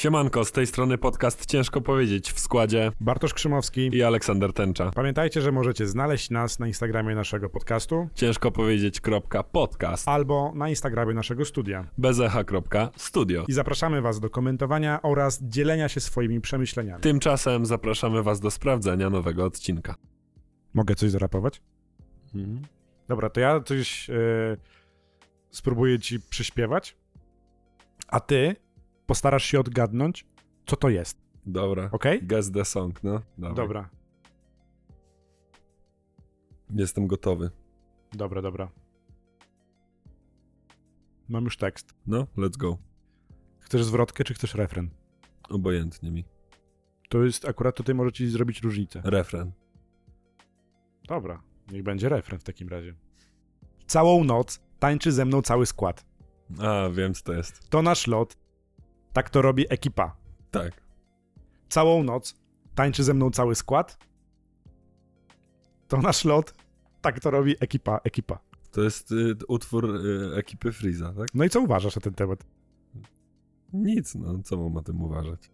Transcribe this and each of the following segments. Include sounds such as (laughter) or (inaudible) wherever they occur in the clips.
Siemanko, z tej strony podcast Ciężko Powiedzieć w składzie Bartosz Krzymowski. i Aleksander Tęcza. Pamiętajcie, że możecie znaleźć nas na Instagramie naszego podcastu Ciężko powiedzieć.podcast albo na Instagramie naszego studia. bezecha.studio. I zapraszamy Was do komentowania oraz dzielenia się swoimi przemyśleniami. Tymczasem zapraszamy was do sprawdzenia nowego odcinka. Mogę coś zarapować? Mhm. Dobra, to ja coś e, spróbuję Ci przyśpiewać, a Ty postarasz się odgadnąć, co to jest, Dobra. ok? Guess the song, no. Dawaj. Dobra, Jestem gotowy. dobra, dobra. Mam już tekst. No, let's go. Chcesz zwrotkę, czy chcesz refren? Obojętnie mi. To jest akurat tutaj może Ci zrobić różnicę. Refren. Dobra, niech będzie refren w takim razie. Całą noc tańczy ze mną cały skład. A, wiem co to jest. To nasz lot. Tak to robi ekipa. Tak. Całą noc tańczy ze mną cały skład. To nasz lot. Tak to robi ekipa, ekipa. To jest y, utwór y, ekipy Freeza, tak? No i co uważasz na ten temat? Nic, no, co mam o tym uważać?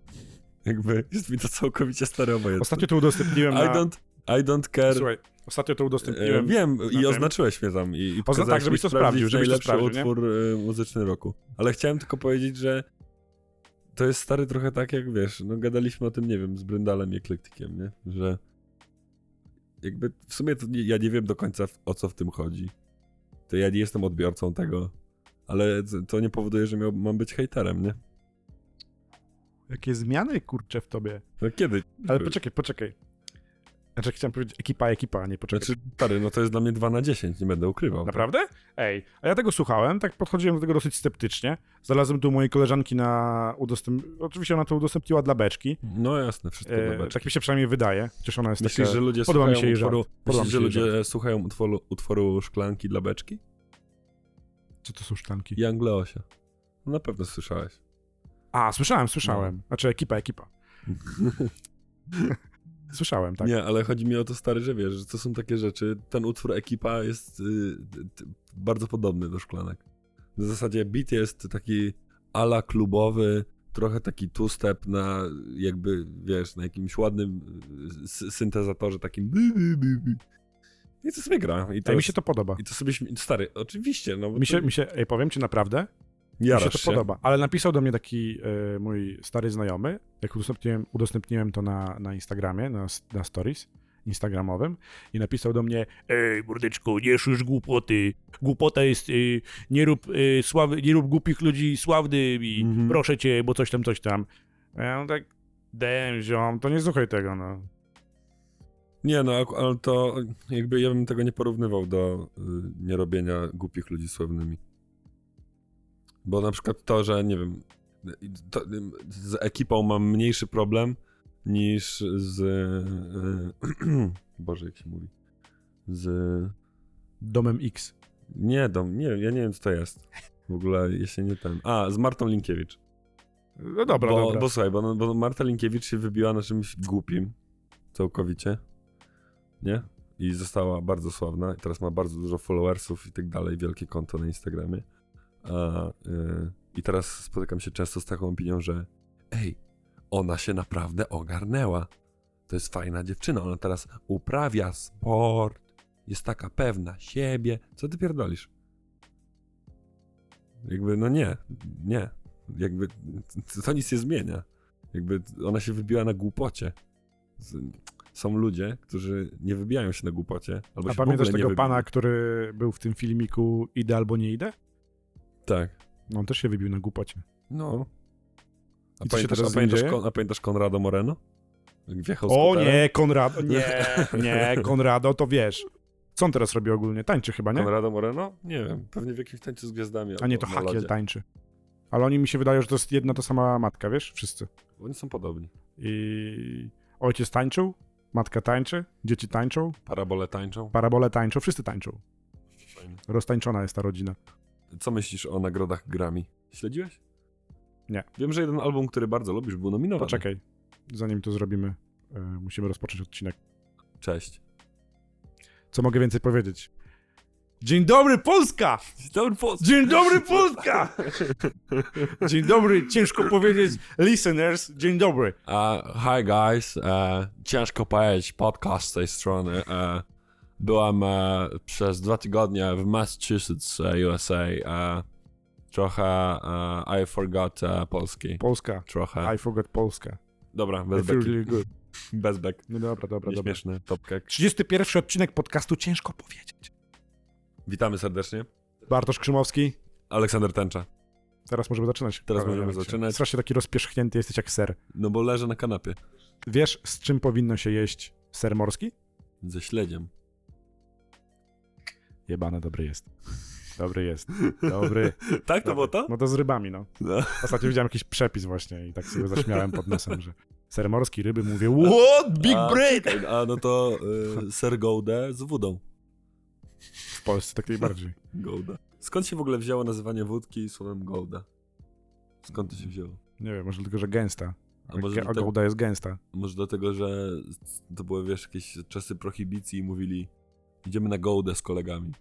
Jakby jest mi to całkowicie stare obojętne. Ostatnio to udostępniłem I na... don't, I don't care. Słuchaj, ostatnio to E, udostępniłem... wiem i tym. oznaczyłeś mnie tam i, i pokazałeś tak, żebyś to sprawdził, żebyś to sprawdził, utwór e, muzyczny roku. Ale chciałem tylko powiedzieć, że to jest stary trochę tak, jak wiesz, no gadaliśmy o tym, nie wiem, z Bryndalem i Eklektykiem, nie? Że jakby w sumie to nie, ja nie wiem do końca w- o co w tym chodzi. To ja nie jestem odbiorcą tego, ale to- to nie powoduje, że miał, mam być hejterem, nie? Jakie zmiany, kurczę, w tobie. No kiedy? Ale poczekaj, poczekaj. Znaczy chciałem powiedzieć ekipa, ekipa, a nie poczekaj. Znaczy, stary, no to jest dla mnie 2 na 10, nie będę ukrywał. Naprawdę? Ej, a ja tego słuchałem, tak podchodziłem do tego dosyć sceptycznie. Znalazłem tu mojej koleżanki na udostęp... Oczywiście ona to udostępniła dla beczki. No jasne, wszystko E, e, tak mi się przynajmniej wydaje. Chociaż ona jest Myślisz, taka... że ludzie Podoba mi słuchają się jej utworu, myślisz, mi że się ludzie słuchają utworu, utworu Szklanki dla beczki? Co to są sztanki? Young Leosia. No na pewno słyszałeś. A, słyszałem, słyszałem. No. Znaczy ekipa, ekipa. (laughs) Słyszałem, tak. Nie, ale chodzi mi o to stary, że wiesz, że to są takie rzeczy. Ten utwór Ekipa jest y, t- bardzo podobny do Szklanek. W zasadzie beat jest taki ala klubowy, trochę taki two-step na jakby, wiesz, na jakimś ładnym y, syntezatorze takim. I to sobie gra. I to, mi się to podoba. I to sobie Stary, oczywiście, no Mi się, to- mi się, ej, powiem ci naprawdę, mi jarasz się to podoba. Ale napisał do mnie taki e, mój stary znajomy, jak udostępniłem, udostępniłem to na, na Instagramie, na, na stories instagramowym i napisał do mnie Ej, mordeczko, nie szysz głupoty. Głupota jest, y, nie rób e, sławy, nie rób głupich ludzi sławnymi. Mhm. Proszę cię, bo coś tam, coś tam. Ja mam tak, damn, ziom, to nie słuchaj tego, no. Nie, no, ale to jakby ja bym tego nie porównywał do y, nierobienia głupich ludzi sławnymi. Bo na przykład to, że nie wiem, to, z ekipą mam mniejszy problem niż z. Y, (clears throat) Boże, jak się mówi. Z. Domem X. Nie, dom, nie, ja nie wiem, co to jest. W ogóle, jeśli nie ten. A, z Martą Linkiewicz. No dobra, bo, dobra. Bo słuchaj, bo, bo Marta Linkiewicz się wybiła na czymś głupim. Całkowicie. Nie? I została bardzo sławna. I teraz ma bardzo dużo followersów i tak dalej. Wielkie konto na Instagramie. A, y, I teraz spotykam się często z taką opinią, że ej, ona się naprawdę ogarnęła. To jest fajna dziewczyna. Ona teraz uprawia sport. Jest taka pewna siebie. Co ty pierdolisz? Jakby, no nie. Nie. Jakby (laughs) to, nic nie zmienia. Jakby ona się wybiła na głupocie. Są ludzie, którzy nie wybijają się na głupocie. Albo A się pamiętasz tego pana, który był w tym filmiku Idę albo nie idę? Tak. No on też się wybił na głupocie. No. A pamiętasz, teraz a, pamiętasz? Kon- a pamiętasz Konrado Moreno? Wjechał z O skuterem? nie, Konrado, nie, (laughs) nie, Konrado, to wiesz. Co on teraz robi ogólnie? Tańczy chyba, nie? Konrado Moreno? Nie wiem. Pewnie w jakimś tańcu z gwiazdami. A nie, to Hakiel tańczy. Ale oni mi się wydają, że to jest jedna ta sama matka, wiesz? Wszyscy. Oni są podobni. I ojciec tańczył, matka tańczy, dzieci tańczą, Parabole tańczą. parabole tańczą, wszyscy tańczą. Fajnie. Roztańczona jest ta rodzina. Co myślisz o nagrodach Grammy? Śledziłeś? Nie. Wiem, że jeden album, który bardzo lubisz, był nominowany. Poczekaj, zanim to zrobimy, e, musimy rozpocząć odcinek. Cześć. Co mogę więcej powiedzieć? Dzień dobry, Polska! Dobry post. Dzień dobry, Polska! Dzień dobry, ciężko powiedzieć, listeners, dzień dobry. Uh, hi guys, uh, ciężko powiedzieć, podcast z tej strony. Uh, byłem uh, przez dwa tygodnie w Massachusetts, uh, USA. Uh, trochę uh, I forgot uh, polski. Polska. Trochę. I forgot Polska. Dobra, bez beki. really good. (laughs) Bez bek. No dobra, dobra, dobra. Nieśmieszny topkek. 31 odcinek podcastu ciężko powiedzieć. Witamy serdecznie. Bartosz Krzymowski. Aleksander Tęcza. Teraz możemy zaczynać. Teraz Panie możemy zaczynać. Strasznie taki rozpierzchnięty jesteś jak ser. No bo leżę na kanapie. Wiesz, z czym powinno się jeść ser morski? Ze śledziem. Jebane, dobry jest. (laughs) Dobry jest. (laughs) Dobry. tak to było to? No to z rybami, no. No. Ostatnio widziałem jakiś przepis właśnie i tak sobie zaśmiałem pod nosem, że ser morski, ryby, mówię, what? Big A, A no to y, ser Gouda z wodą. W Polsce tak najbardziej. (laughs) Gouda. Skąd się w ogóle wzięło nazywanie wódki słowem Gouda? Skąd to się wzięło? Nie wiem, może dlatego, że gęsta. A może, jest gęsta. może dlatego, że to były, wiesz, jakieś czasy prohibicji i mówili idziemy na Goudę z kolegami.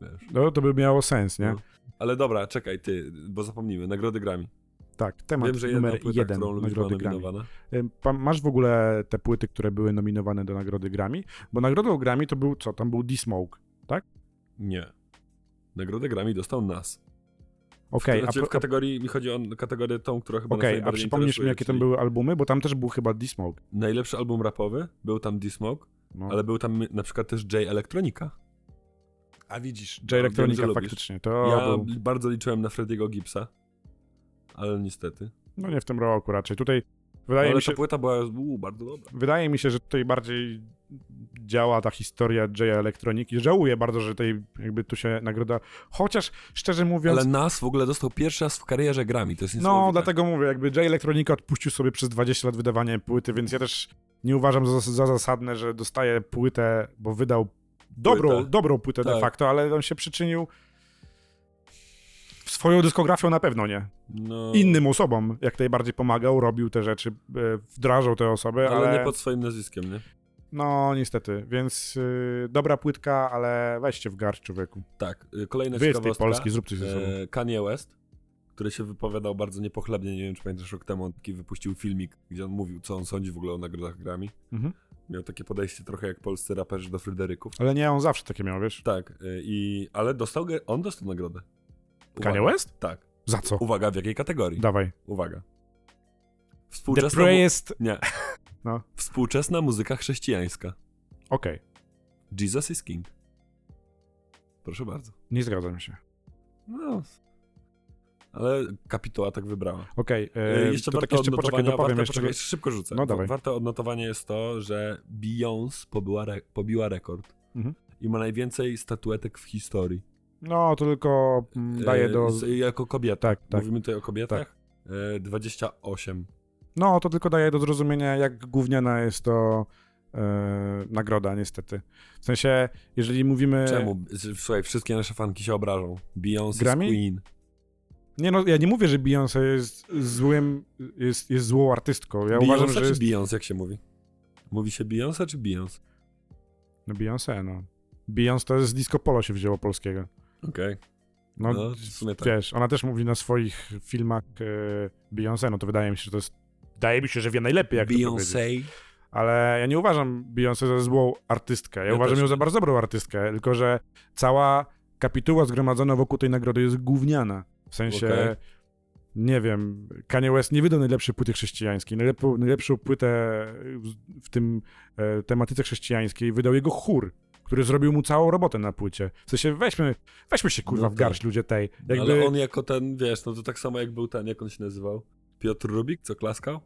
Wiesz. No to by miało sens, nie? No. Ale dobra, czekaj, ty, bo zapomnimy. Nagrody Grammy. Tak, temat Wiem, że numer płyta, jeden nagrody Grammy. Masz w ogóle te płyty, które były nominowane do nagrody Grammy? Bo nagrodą Grammy to był co? Tam był D-Smoke. Nie. Nagrodę Grammy dostał nas. Okej, znaczy, a, w kategorii, mi chodzi o kategorię tą, która chyba okej, a przypomnisz mi, jakie tam czyli były albumy? Bo tam też był chyba D-Smoke. Najlepszy album rapowy, był tam D-Smoke, No. ale był tam na przykład też J Electronica. A widzisz, J No, wiem, lubisz. faktycznie. To ja był... bardzo liczyłem na Frediego Gibsa, ale niestety. No nie w tym roku raczej. Tutaj wydaje ale mi się... ta płyta była bardzo dobra. Wydaje mi się, że tutaj bardziej działa ta historia J Elektroniki. Żałuję bardzo, że tej jakby tu się nagroda. Chociaż szczerze mówiąc. Ale nas w ogóle dostał pierwszy raz w karierze Grammy, to jest no, dlatego mówię, jakby J Elektronika odpuścił sobie przez 20 lat wydawanie płyty, więc ja też nie uważam za, za zasadne, że dostaje płytę, bo wydał dobrą, Płytę. dobrą płytę de Tak. facto, ale on się przyczynił swoją dyskografią na pewno nie. No, Innym osobom jak najbardziej pomagał, robił te rzeczy, e, wdrażał te osoby, ale, ale... nie pod swoim nazwiskiem, nie? No, niestety, więc y, dobra płytka, ale weźcie w garść człowieku. Tak, y, kolejna Wyjedź z tej ciekawostka. Polski, zrób coś ze sobą. E, Kanye West, który się wypowiadał bardzo niepochlebnie, nie wiem czy pamiętasz, rok temu on taki wypuścił filmik, gdzie on mówił, co on sądzi w ogóle o nagrodach Grammy. Mhm. Miał takie podejście trochę jak polscy raperzy do Fryderyków. Ale nie, on zawsze takie miał, wiesz? Tak, y, i, ale dostał, on dostał nagrodę. Kanye Uwaga. West? Tak. Za co? Uwaga, w jakiej kategorii? Dawaj. Uwaga. The Współczesna, mu- Priest... nie. (laughs) No. Współczesna muzyka chrześcijańska. Okej, Jesus is King. Proszę bardzo. nie zgadzam się. No. Ale kapituła tak wybrała. Okej, E, e, jeszcze to warte tak jeszcze poczekaj, dopowiem jeszcze. poczekaj, szybko rzucę. No, dawaj. Warte odnotowania jest to, że Beyoncé pobiła, re, pobiła rekord Mhm. i ma najwięcej statuetek w historii. No, to tylko mm, daje E, do... jako kobieta. Tak, tak. Mówimy tutaj o kobietach. E, 28. No, to tylko daje do zrozumienia, jak gówniana jest to e, nagroda, niestety. W sensie, jeżeli mówimy... Czemu? Słuchaj, wszystkie nasze fanki się obrażą. Beyoncé Grammy? queen. Nie no, ja nie mówię, że Beyoncé jest złym, jest, jest złą artystką. Ja Beyoncé uważam, że czy jest... Beyoncé, jak się mówi? Mówi się Beyoncé czy Beyoncé? No Beyoncé, no. Beyoncé to z disco polo się wzięło polskiego. Okej. No, No, w sumie tak. wiesz, ona też mówi na swoich filmach e, Beyoncé, no to wydaje mi się, że to jest... Wydaje mi się, że wie najlepiej, jak. Beyoncé. Ale ja nie uważam Beyoncé za złą artystkę. Ja, Ja uważam ją za bardzo dobrą artystkę, tylko że cała kapituła zgromadzona wokół tej nagrody jest gówniana. W sensie, Okej. nie wiem, Kanye West nie wydał najlepszej płyty chrześcijańskiej. Najlepszą, najlepszą płytę w, w tym e, tematyce chrześcijańskiej wydał jego chór, który zrobił mu całą robotę na płycie. W sensie, weźmy, weźmy się kurwa No w tak. garść ludzie tej. Jakby, Ale on jako ten, wiesz, no to tak samo jak był ten, jak on się nazywał? Piotr Rubik, co klaskał?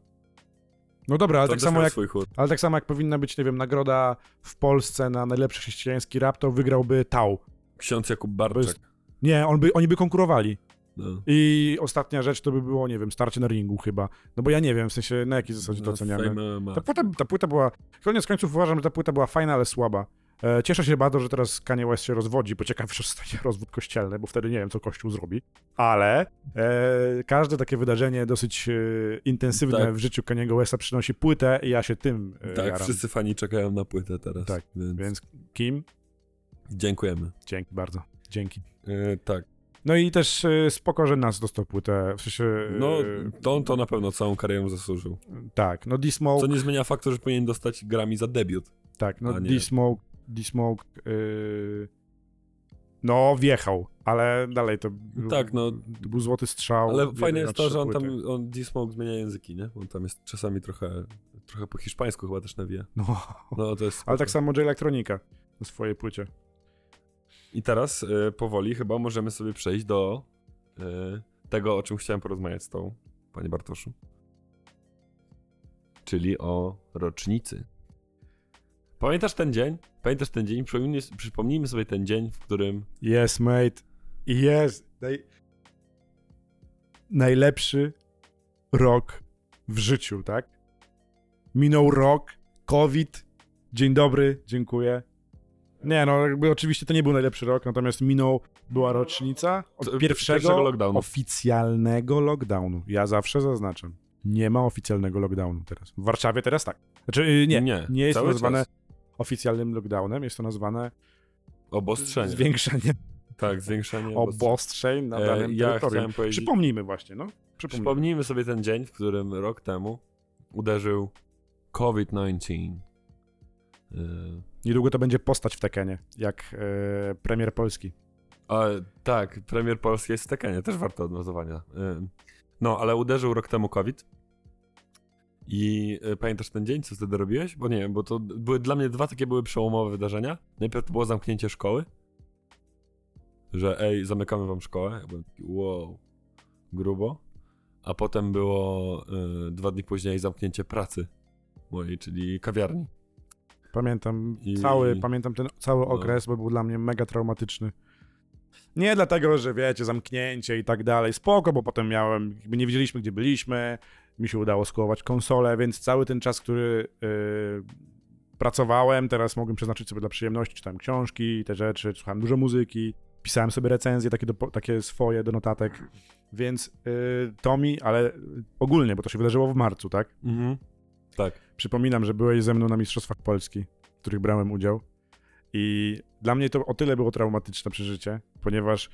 No dobra, ale tak samo jak. Ale tak samo jak powinna być, nie wiem, nagroda w Polsce na najlepszy chrześcijański rap, to wygrałby Tał. Ksiądz Jakub Barczak. jest- Nie, on by, oni by konkurowali. No. I ostatnia rzecz to by było, nie wiem, starcie na ringu chyba. No bo ja nie wiem, w sensie na jakiej zasadzie to No, oceniamy. Ta płyta, ta płyta była, koniec końców uważam, że ta płyta była fajna, ale słaba. E, cieszę się bardzo, że teraz Kanye West się rozwodzi, bo ciekaw, że stanie rozwód kościelny, bo wtedy nie wiem, co Kościół zrobi. Ale e, każde takie wydarzenie dosyć e, intensywne Tak. w życiu Kaniego Westa przynosi płytę i ja się tym e, Tak, jaram. wszyscy fani czekają na płytę teraz. Tak, więc... Więc Kim? Dziękujemy. Dzięki bardzo. Dzięki. Yy, tak. No i też y, spoko, że nas dostał płytę. W sensie. No, y, to on to na pewno całą karierę zasłużył. Tak, no D-Smoke. Co nie zmienia faktu, że powinien dostać Grammy za debiut. Tak, no. D-Smoke. D-Smoke. y, no, wjechał, ale dalej to. był- Tak, no. To był złoty strzał. Ale fajne jest to, że on tam, on D-Smoke zmienia języki, nie? On tam jest czasami trochę, trochę po hiszpańsku chyba też nawija. No, No to jest ale tak samo J Elektronika na swojej płycie. I teraz y, powoli chyba możemy sobie przejść do y, tego, o czym chciałem porozmawiać z tą, panie Bartoszu. Czyli o rocznicy. Pamiętasz ten dzień? Pamiętasz ten dzień? Przypomnijmy, przypomnijmy sobie ten dzień, w którym Yes, mate. Jest. Naj... Najlepszy rok w życiu, tak? Minął rok, COVID. Dzień dobry, dziękuję. Nie, no jakby oczywiście to nie był najlepszy rok, natomiast minął, była rocznica od pierwszego, pierwszego lockdownu. oficjalnego lockdownu. Ja zawsze zaznaczam. Nie ma oficjalnego lockdownu teraz. W Warszawie teraz tak. Znaczy, y, nie, Nie, nie, jest to czas. Oficjalnym lockdownem, jest to nazwane obostrzenie. zwiększeniem tak, zwiększenie (laughs) obostrzeń. na E, danym ja terytorium. powiedzieć- Przypomnijmy właśnie, no. Przypomnijmy. Przypomnijmy sobie ten dzień, w którym rok temu uderzył COVID-19. Y, Niedługo to będzie postać w Tekenie, jak e, premier Polski. A, tak, premier Polski jest w Tekenie, też warto odnotowania. Ym, No, ale uderzył rok temu COVID. I y, pamiętasz ten dzień, co wtedy robiłeś? Bo nie wiem, bo to były dla mnie dwa takie były przełomowe wydarzenia. Najpierw to było zamknięcie szkoły. Że ej, zamykamy wam szkołę. Ja byłem taki, wow, grubo. A potem było y, dwa dni później zamknięcie pracy mojej, czyli kawiarni. Pamiętam I- cały, pamiętam ten cały no. okres, bo był dla mnie mega traumatyczny. Nie dlatego, że wiecie, zamknięcie i tak dalej, spoko, bo potem miałem, nie wiedzieliśmy, gdzie byliśmy, mi się udało skołować konsolę, więc cały ten czas, który yy, pracowałem, teraz mogłem przeznaczyć sobie dla przyjemności, czytałem książki, te rzeczy, słuchałem dużo muzyki, pisałem sobie recenzje takie, do, takie swoje do notatek, więc yy, to mi, ale ogólnie, bo to się wydarzyło w marcu, tak? Mhm. Tak. Przypominam, że byłeś ze mną na Mistrzostwach Polski, w których brałem udział. I dla mnie to o tyle było traumatyczne przeżycie, ponieważ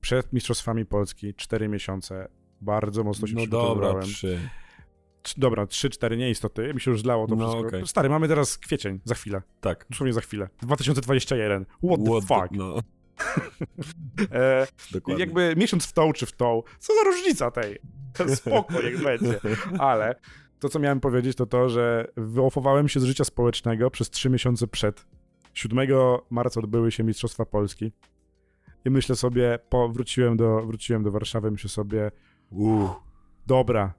przed Mistrzostwami Polski 4 miesiące bardzo mocno się No dobra, przygotowywałem. trzy. Dobra, 3-4 nieistotny, mi się już zlało to No, wszystko. okej. Stary, mamy teraz kwiecień, za chwilę. Tak. Dosłownie za chwilę. 2021. What the What fuck? No, (laughs) E, dokładnie. jakby miesiąc w tą czy w tą. Co za różnica tej? Spoko, jak (laughs) będzie. Ale to, co miałem powiedzieć, to to, że wyofowałem się z życia społecznego przez trzy miesiące przed. 7 marca odbyły się Mistrzostwa Polski. I myślę sobie, po, wróciłem, do, wróciłem do Warszawy, myślę sobie, Uuu, dobra,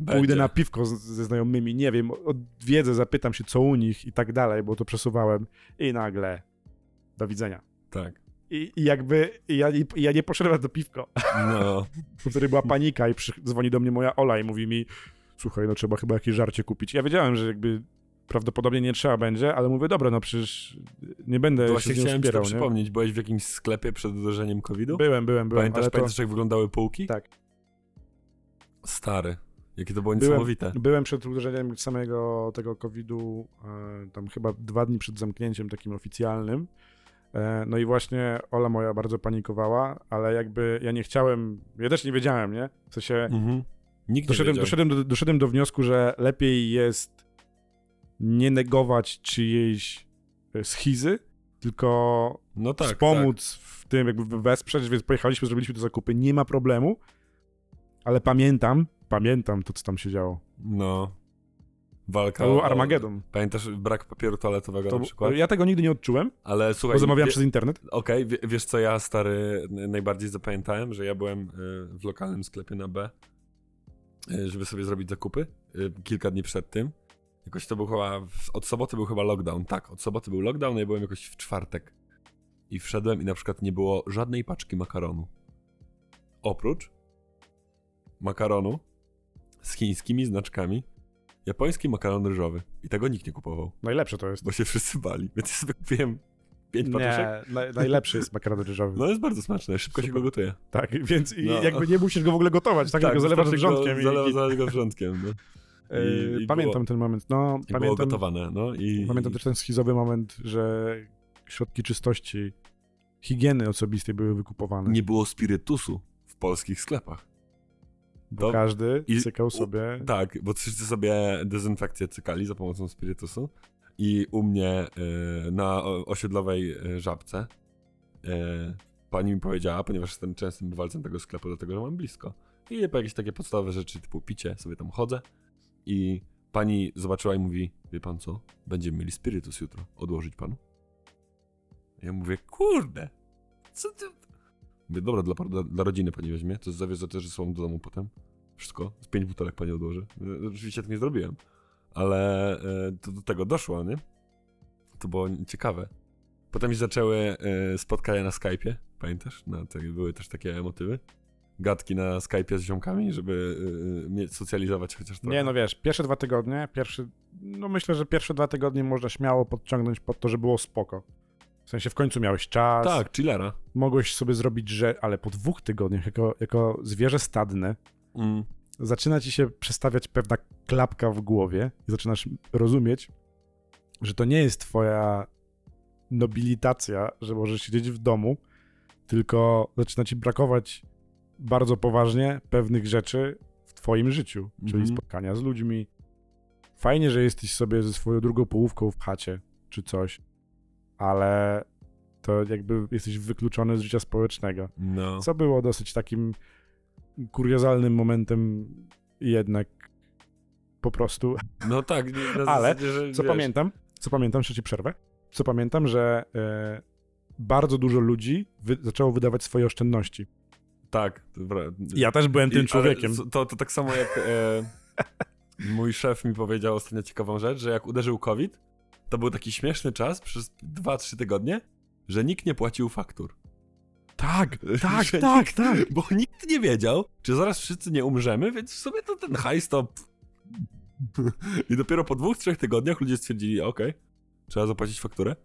będzie. pójdę na piwko z, ze znajomymi, nie wiem, odwiedzę, zapytam się, co u nich i tak dalej, bo to przesuwałem. I nagle, do widzenia. Tak. I, i jakby, ja, ja nie poszedłem to piwko. No, (laughs) wtedy była panika i przy, dzwoni do mnie moja Ola i mówi mi, słuchaj, no trzeba chyba jakieś żarcie kupić. Ja wiedziałem, że jakby prawdopodobnie nie trzeba będzie, ale mówię, dobra, no przecież nie będę to się właśnie nią chciałem ci to wspierał, nie? przypomnieć. Byłeś w jakimś sklepie przed uderzeniem COVID-u? Byłem, byłem, byłem, Pamiętasz, ale to, pamiętasz jak wyglądały półki? Tak. Stary. Jakie to było Byłem- niesamowite. byłem przed uderzeniem samego tego COVID-u, e, tam chyba dwa dni przed zamknięciem takim oficjalnym. E, no i właśnie Ola moja bardzo panikowała, ale jakby ja nie chciałem, ja też nie wiedziałem, nie? W sensie Mhm. Nikt doszedłem, nie doszedłem, do, doszedłem do wniosku, że lepiej jest nie negować czyjejś e, schizy, tylko No tak, wspomóc w tym, jakby wesprzeć, więc pojechaliśmy, zrobiliśmy te zakupy, nie ma problemu, ale pamiętam, pamiętam to, co tam się działo. No. Walka To był Armagedon. Pamiętasz brak papieru toaletowego To, na przykład? ja tego nigdy nie odczułem, Ale słuchaj... bo zamawiałem wie- przez internet. Okej, wie, wiesz co ja stary najbardziej zapamiętałem, że ja byłem y, w lokalnym sklepie na B, y, żeby sobie zrobić zakupy y, kilka dni przed tym. Jakoś to był chyba, od soboty był chyba lockdown, tak, od soboty był lockdown, ja byłem jakoś w czwartek. I wszedłem i na przykład nie było żadnej paczki makaronu. Oprócz makaronu z chińskimi znaczkami, japoński makaron ryżowy. I tego nikt nie kupował, Najlepsze to jest. bo się wszyscy bali. Więc ja sobie kupiłem pięć. Nie, naj, najlepszy jest makaron ryżowy. No jest bardzo smaczne, szybko się Super. go gotuje. Tak, więc i No. jakby nie musisz go w ogóle gotować, tak, tylko zalewasz wystarczy wrzątkiem. Go, i- zalewa, i, zalewa go wrzątkiem, no. (laughs) e, i pamiętam było- ten moment, no, I było pamiętam, gotowane, no i... pamiętam też ten schizowy moment, że środki czystości, higieny osobistej były wykupowane. Nie było spirytusu w polskich sklepach. Bo to- każdy i- cykał u- sobie. Tak, bo wszyscy sobie dezynfekcję cykali za pomocą spirytusu. I u mnie y, na osiedlowej y, żabce y, pani mi powiedziała, ponieważ jestem częstym bywalcem tego sklepu, dlatego że mam blisko. I po jakieś takie podstawowe rzeczy typu picie, sobie tam chodzę. I pani zobaczyła i mówi, wie pan co, będziemy mieli spirytus jutro, odłożyć panu? Ja mówię, kurde, co ty... Mówię, dobra, dla, dla, dla rodziny pani weźmie, to zawiozę też ze sobą do domu potem. Wszystko, z pięć butelek pani odłoży. Oczywiście tak nie zrobiłem, ale e, to do tego doszło, nie? To było ciekawe. Potem mi zaczęły e, spotkania na Skype'ie, pamiętasz? Na, te, były też takie motywy. Gadki na Skype'ie z ziomkami, żeby mieć, socjalizować chociaż trochę. Nie, no wiesz, pierwsze dwa tygodnie, pierwszy, no myślę, że pierwsze dwa tygodnie można śmiało podciągnąć pod to, że było spoko. W sensie w końcu miałeś czas, Tak, chillera. mogłeś sobie zrobić, że, ale po dwóch tygodniach, jako, jako zwierzę stadne, Mm. zaczyna ci się przestawiać pewna klapka w głowie i zaczynasz rozumieć, że to nie jest twoja nobilitacja, że możesz siedzieć w domu, tylko zaczyna ci brakować bardzo poważnie pewnych rzeczy w twoim życiu, czyli Mhm. spotkania z ludźmi. Fajnie, że jesteś sobie ze swoją drugą połówką w chacie czy coś, ale to jakby jesteś wykluczony z życia społecznego. No. Co było dosyć takim kuriozalnym momentem jednak po prostu. No tak, nie, (laughs) Ale, zasadzie, że, Co wiesz, pamiętam, co pamiętam, trzeci przerwę, co pamiętam, że e, bardzo dużo ludzi wy, zaczęło wydawać swoje oszczędności. Tak. to pra- Ja też byłem tym I- człowiekiem. ale To, to tak samo jak e, (laughs) mój szef mi powiedział ostatnio ciekawą rzecz, że jak uderzył COVID, to był taki śmieszny czas przez 2-3 tygodnie, że nikt nie płacił faktur. Tak, tak, (laughs) Że tak, nikt, tak. Bo nikt nie wiedział, czy zaraz wszyscy nie umrzemy, więc w sumie to ten hajs to... I dopiero po dwóch, trzech tygodniach ludzie stwierdzili, okej, trzeba zapłacić fakturę,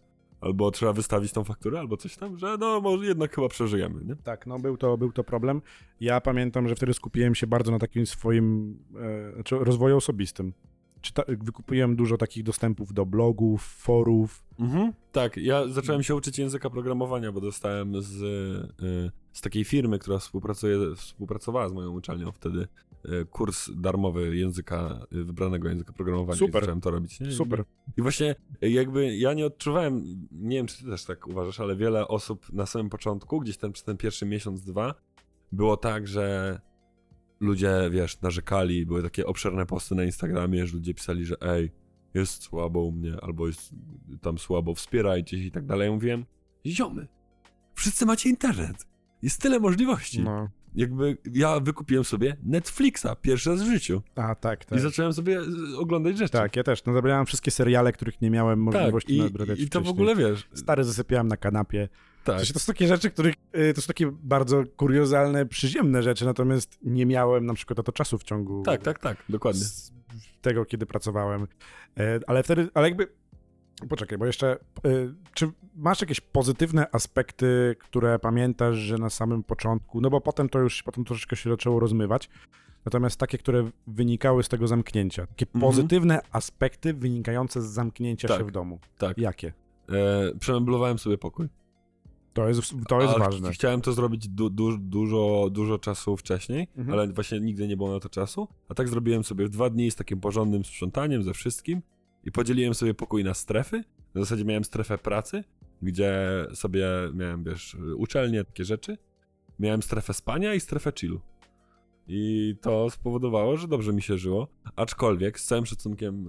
albo trzeba wystawić tą fakturę, albo coś tam, że no może jednak chyba przeżyjemy, nie? Tak, no był to, był to problem. Ja pamiętam, że wtedy skupiłem się bardzo na takim swoim e, znaczy rozwoju osobistym. Czyta, wykupiłem dużo takich dostępów do blogów, forów. Mhm. Tak, ja zacząłem się uczyć języka programowania, bo dostałem z, y, z takiej firmy, która współpracuje, współpracowała z moją uczelnią wtedy, y, kurs darmowy języka, y, wybranego języka programowania Super. i zacząłem to robić. Nie? Super. I właśnie jakby ja nie odczuwałem, nie wiem czy ty też tak uważasz, ale wiele osób na samym początku, gdzieś ten przez ten pierwszy miesiąc, dwa, było tak, że ludzie, wiesz, narzekali, były takie obszerne posty na Instagramie, że ludzie pisali, że ej, jest słabo u mnie, albo jest tam słabo, wspierajcie się i tak dalej. Ja mówiłem, ziomy, wszyscy macie internet, jest tyle możliwości. No. Jakby ja wykupiłem sobie Netflixa pierwszy raz w życiu A, tak, tak. i zacząłem sobie y, oglądać rzeczy. Tak, ja też. No, zabrałem wszystkie seriale, których nie miałem tak. możliwości I, nadrabiać i to w ogóle wiesz. Stary zasypiałem na kanapie. Tak. Sensie To są takie rzeczy, których, y, to są takie bardzo kuriozalne, przyziemne rzeczy, natomiast nie miałem na przykład na to czasu w ciągu tak, tak, tak, dokładnie. z tego, kiedy pracowałem. E, Ale wtedy, ale jakby, poczekaj, bo jeszcze, y, czy masz jakieś pozytywne aspekty, które pamiętasz, że na samym początku, no bo potem to już, potem troszeczkę się zaczęło rozmywać, natomiast takie, które wynikały z tego zamknięcia, takie Mhm. pozytywne aspekty wynikające z zamknięcia Tak. się w domu. Tak. Jakie? E, przemeblowałem sobie pokój. To jest, to jest Ale ważne. Chciałem to zrobić du, du, dużo, dużo czasu wcześniej, Mhm. ale właśnie nigdy nie było na to czasu. A tak zrobiłem sobie w dwa dni z takim porządnym sprzątaniem ze wszystkim i podzieliłem sobie pokój na strefy. W zasadzie miałem strefę pracy, gdzie sobie miałem, wiesz, uczelnie, takie rzeczy. Miałem strefę spania i strefę chillu. I to spowodowało, że dobrze mi się żyło. Aczkolwiek z całym szacunkiem,